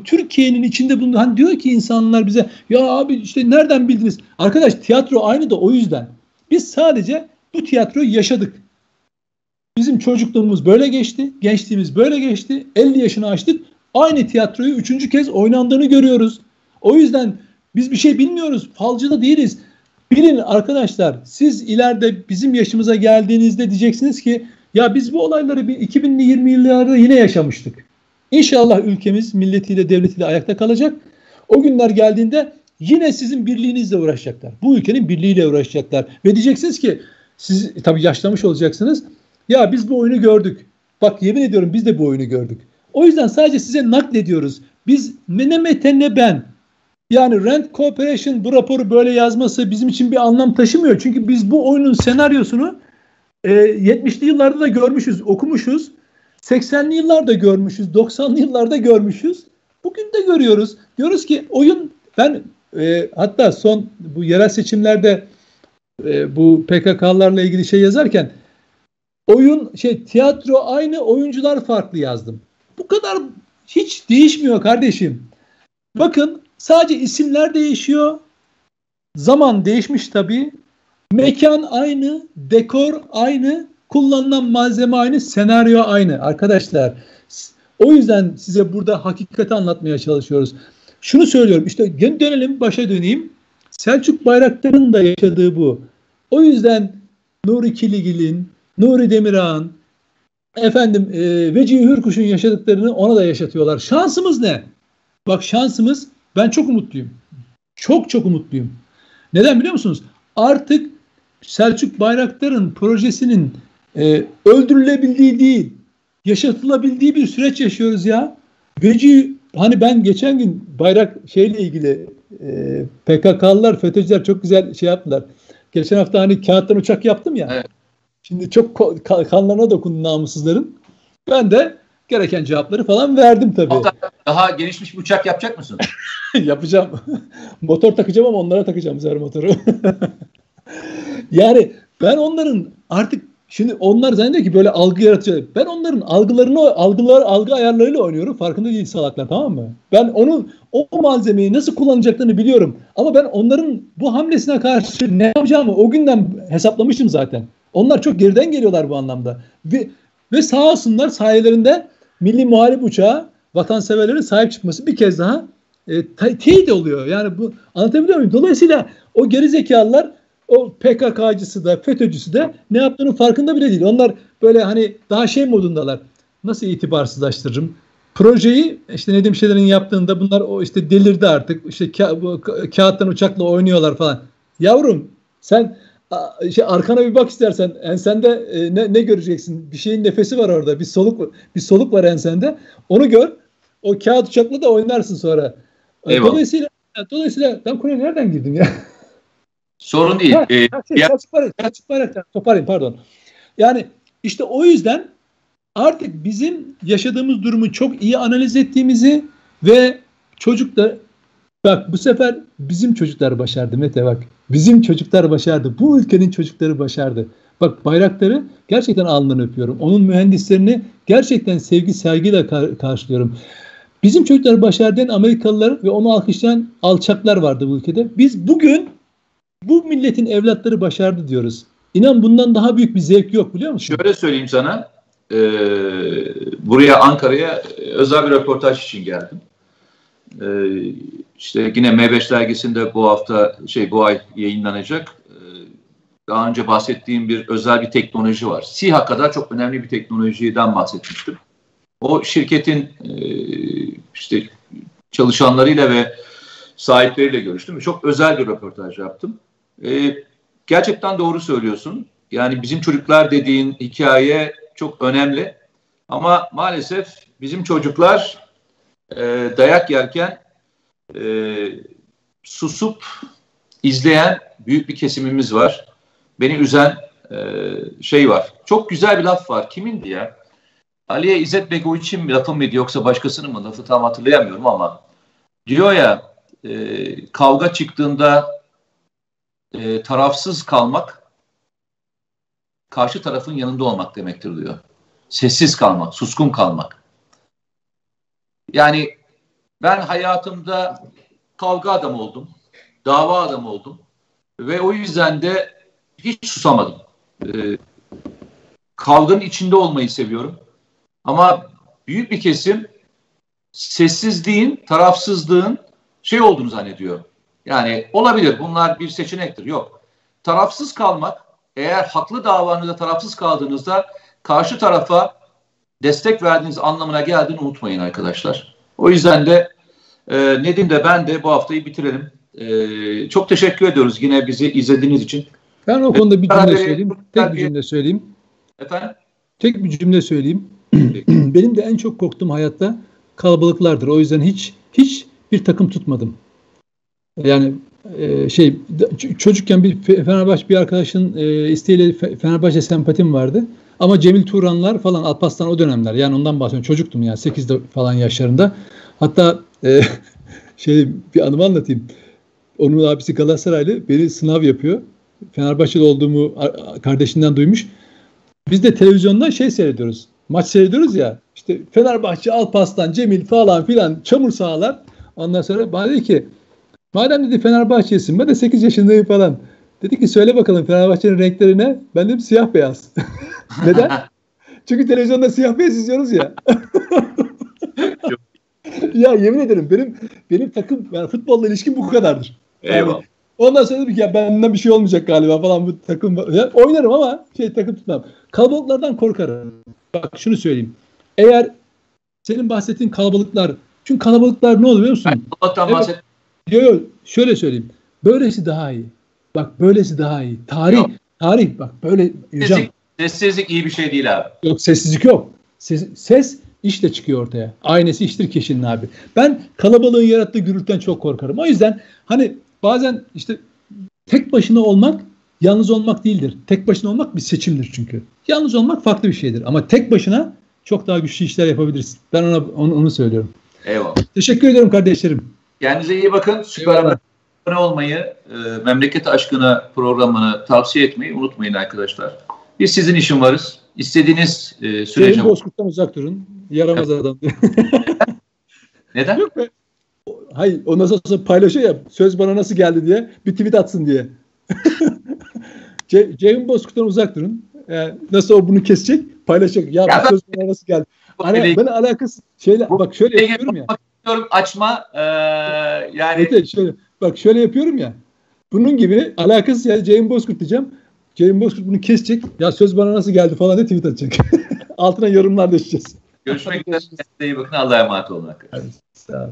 Türkiye'nin içinde bunu hani diyor ki insanlar bize ya abi işte nereden bildiniz? Arkadaş tiyatro aynı da o yüzden. Biz sadece bu tiyatroyu yaşadık. Bizim çocukluğumuz böyle geçti, gençliğimiz böyle geçti. 50 yaşını açtık. Aynı tiyatroyu üçüncü kez oynandığını görüyoruz. O yüzden biz bir şey bilmiyoruz. Falcı da değiliz. Bilin arkadaşlar siz ileride bizim yaşımıza geldiğinizde diyeceksiniz ki ya biz bu olayları bir 2020 yıllarda yine yaşamıştık. İnşallah ülkemiz milletiyle devletiyle ayakta kalacak. O günler geldiğinde yine sizin birliğinizle uğraşacaklar. Bu ülkenin birliğiyle uğraşacaklar. Ve diyeceksiniz ki siz tabii yaşlamış olacaksınız. Ya biz bu oyunu gördük. Bak yemin ediyorum biz de bu oyunu gördük. O yüzden sadece size naklediyoruz. Biz ne Mete ne ben. Yani Rent Corporation bu raporu böyle yazması bizim için bir anlam taşımıyor. Çünkü biz bu oyunun senaryosunu e, 70'li yıllarda da görmüşüz, okumuşuz. 80'li yıllarda görmüşüz, 90'lı yıllarda görmüşüz. Bugün de görüyoruz. Diyoruz ki oyun ben e, hatta son bu yerel seçimlerde e, bu PKK'larla ilgili şey yazarken oyun şey tiyatro aynı oyuncular farklı yazdım. Bu kadar hiç değişmiyor kardeşim. Bakın sadece isimler değişiyor. Zaman değişmiş tabii. Mekan aynı, dekor aynı, kullanılan malzeme aynı, senaryo aynı. Arkadaşlar o yüzden size burada hakikati anlatmaya çalışıyoruz. Şunu söylüyorum işte dönelim başa döneyim. Selçuk Bayraktar'ın da yaşadığı bu. O yüzden Nuri Kiligil'in, Nuri Demirağ'ın, efendim e, Vecihi Hürkuş'un yaşadıklarını ona da yaşatıyorlar. Şansımız ne? Bak şansımız ben çok umutluyum. Çok çok umutluyum. Neden biliyor musunuz? Artık Selçuk Bayraktar'ın projesinin e, öldürülebildiği değil, yaşatılabildiği bir süreç yaşıyoruz ya. Veci hani ben geçen gün bayrak şeyle ilgili e, PKK'lılar, FETÖ'cüler çok güzel şey yaptılar. Geçen hafta hani kağıttan uçak yaptım ya. Evet. Şimdi çok kanlarına dokundu namussuzların. Ben de gereken cevapları falan verdim tabii. Hatta daha gelişmiş bir uçak yapacak mısın? Yapacağım. Motor takacağım ama onlara takacağım zar motoru. yani ben onların artık şimdi onlar zannediyor ki böyle algı yaratacak. Ben onların algılarını algılar algı ayarlarıyla oynuyorum. Farkında değil salaklar tamam mı? Ben onun o malzemeyi nasıl kullanacaklarını biliyorum. Ama ben onların bu hamlesine karşı ne yapacağımı o günden hesaplamıştım zaten. Onlar çok geriden geliyorlar bu anlamda. Ve, ve sağ olsunlar sayelerinde milli muharip uçağı vatanseverlerin sahip çıkması bir kez daha e, teyit oluyor. Yani bu anlatabiliyor muyum? Dolayısıyla o geri zekalılar o PKK'cısı da FETÖ'cüsü de ne yaptığının farkında bile değil. Onlar böyle hani daha şey modundalar. Nasıl itibarsızlaştırırım? Projeyi işte Nedim Şener'in yaptığında bunlar o işte delirdi artık. İşte ka- bu, ka- kağıttan uçakla oynuyorlar falan. Yavrum sen şey arkana bir bak istersen ensende e, ne, ne göreceksin? Bir şeyin nefesi var orada. Bir soluk bir soluk var ensende. Onu gör. O kağıt uçakla da oynarsın sonra. Eyvallah. Dolayısıyla dolayısıyla ben konuya nereden girdim ya? Sorun değil. Ha, ee, şey, ya... Toparlayayım pardon. Yani işte o yüzden artık bizim yaşadığımız durumu çok iyi analiz ettiğimizi ve çocuklar bak bu sefer bizim çocuklar başardı Mete bak. Bizim çocuklar başardı. Bu ülkenin çocukları başardı. Bak bayrakları gerçekten alnından öpüyorum. Onun mühendislerini gerçekten sevgi saygıyla kar- karşılıyorum. Bizim çocuklar başardığı Amerikalılar ve onu alkışlayan alçaklar vardı bu ülkede. Biz bugün bu milletin evlatları başardı diyoruz. İnan bundan daha büyük bir zevk yok biliyor musun? Şöyle söyleyeyim sana. E, buraya Ankara'ya özel bir röportaj için geldim. E, işte yine M5 dergisinde bu hafta şey bu ay yayınlanacak. E, daha önce bahsettiğim bir özel bir teknoloji var. SİHA kadar çok önemli bir teknolojiden bahsetmiştim. O şirketin e, işte çalışanlarıyla ve sahipleriyle görüştüm. Çok özel bir röportaj yaptım. E, gerçekten doğru söylüyorsun. Yani bizim çocuklar dediğin hikaye çok önemli. Ama maalesef bizim çocuklar e, dayak yerken e, susup izleyen büyük bir kesimimiz var. Beni üzen e, şey var. Çok güzel bir laf var. Kimindi ya? Aliye İzzet Begoviç'in mi lafı mıydı yoksa başkasının mı lafı tam hatırlayamıyorum ama diyor ya e, kavga çıktığında e, tarafsız kalmak karşı tarafın yanında olmak demektir diyor. Sessiz kalmak, suskun kalmak. Yani ben hayatımda kavga adamı oldum, dava adamı oldum ve o yüzden de hiç susamadım. Ee, kavganın içinde olmayı seviyorum. Ama büyük bir kesim sessizliğin, tarafsızlığın şey olduğunu zannediyor. Yani olabilir bunlar bir seçenektir. Yok. Tarafsız kalmak eğer haklı davanızda tarafsız kaldığınızda karşı tarafa destek verdiğiniz anlamına geldiğini unutmayın arkadaşlar. O yüzden de e, Nedim de ben de bu haftayı bitirelim. E, çok teşekkür ediyoruz yine bizi izlediğiniz için. Ben o konuda bir cümle söyleyeyim. Tek bir cümle söyleyeyim. Efendim? Tek bir cümle söyleyeyim. Benim de en çok korktuğum hayatta kalabalıklardır. O yüzden hiç hiç bir takım tutmadım. Yani e, şey çocukken bir Fenerbahçe bir arkadaşın e, isteğiyle Fenerbahçe sempatim vardı. Ama Cemil Turanlar falan Alpaslan o dönemler. Yani ondan bahsediyorum. Çocuktum yani 8'de falan yaşlarında. Hatta e, şey bir anımı anlatayım. Onun abisi Galatasaraylı beni sınav yapıyor. Fenerbahçeli olduğumu kardeşinden duymuş. Biz de televizyondan şey seyrediyoruz. Maç seyrediyoruz ya. İşte Fenerbahçe, Alpaslan, Cemil falan filan çamur sahalar. Ondan sonra bana dedi ki Madem dedi Fenerbahçe'sin ben de 8 yaşındayım falan. Dedi ki söyle bakalım Fenerbahçe'nin renkleri ne? Ben dedim siyah beyaz. Neden? Çünkü televizyonda siyah beyaz izliyoruz ya. ya yemin ederim benim benim takım yani futbolla ilişkim bu kadardır. Yani, Ondan sonra dedim ki ya benden bir şey olmayacak galiba falan bu takım. Ya, oynarım ama şey takım tutmam. Kalabalıklardan korkarım. Bak şunu söyleyeyim. Eğer senin bahsettiğin kalabalıklar çünkü kalabalıklar ne oluyor biliyor musun? Kalabalıktan evet, bahset Yok yok şöyle söyleyeyim. Böylesi daha iyi. Bak böylesi daha iyi. Tarih, Yok. tarih bak böyle. Sessizlik, sessizlik iyi bir şey değil abi. Yok sessizlik yok. Ses, ses işte çıkıyor ortaya. Aynesi iştir kişinin abi. Ben kalabalığın yarattığı gürültüden çok korkarım. O yüzden hani bazen işte tek başına olmak yalnız olmak değildir. Tek başına olmak bir seçimdir çünkü. Yalnız olmak farklı bir şeydir. Ama tek başına çok daha güçlü işler yapabilirsin. Ben ona onu, onu söylüyorum. Eyvallah. Teşekkür ediyorum kardeşlerim. Kendinize iyi bakın. Süper abone olmayı, e, Memleket Aşkına programını tavsiye etmeyi unutmayın arkadaşlar. Biz sizin için varız. İstediğiniz e, sürece... Ceyhun Bozkurt'tan uzak durun. Yaramaz adam. Neden? Yok be. Hayır o nasıl olsa paylaşıyor ya söz bana nasıl geldi diye bir tweet atsın diye. Ce Ceyhun Bozkurt'tan uzak durun. Ee, nasıl o bunu kesecek paylaşacak. Ya, Ya söz bana nasıl geldi. Bu Hani bana alakası şeyle bak şöyle yapıyorum ya. İstiyorum, açma. e, yani Evet, şöyle bak şöyle yapıyorum ya. Bunun gibi alakası ya Ceyhun Bozkurt diyeceğim. Ceyhun Bozkurt bunu kesecek. Ya söz bana nasıl geldi falan diye tweet atacak. Altına yorumlar düşeceğiz. görüşmek üzere. İyi bakın. Allah'a emanet olun arkadaşlar. Sağ ol.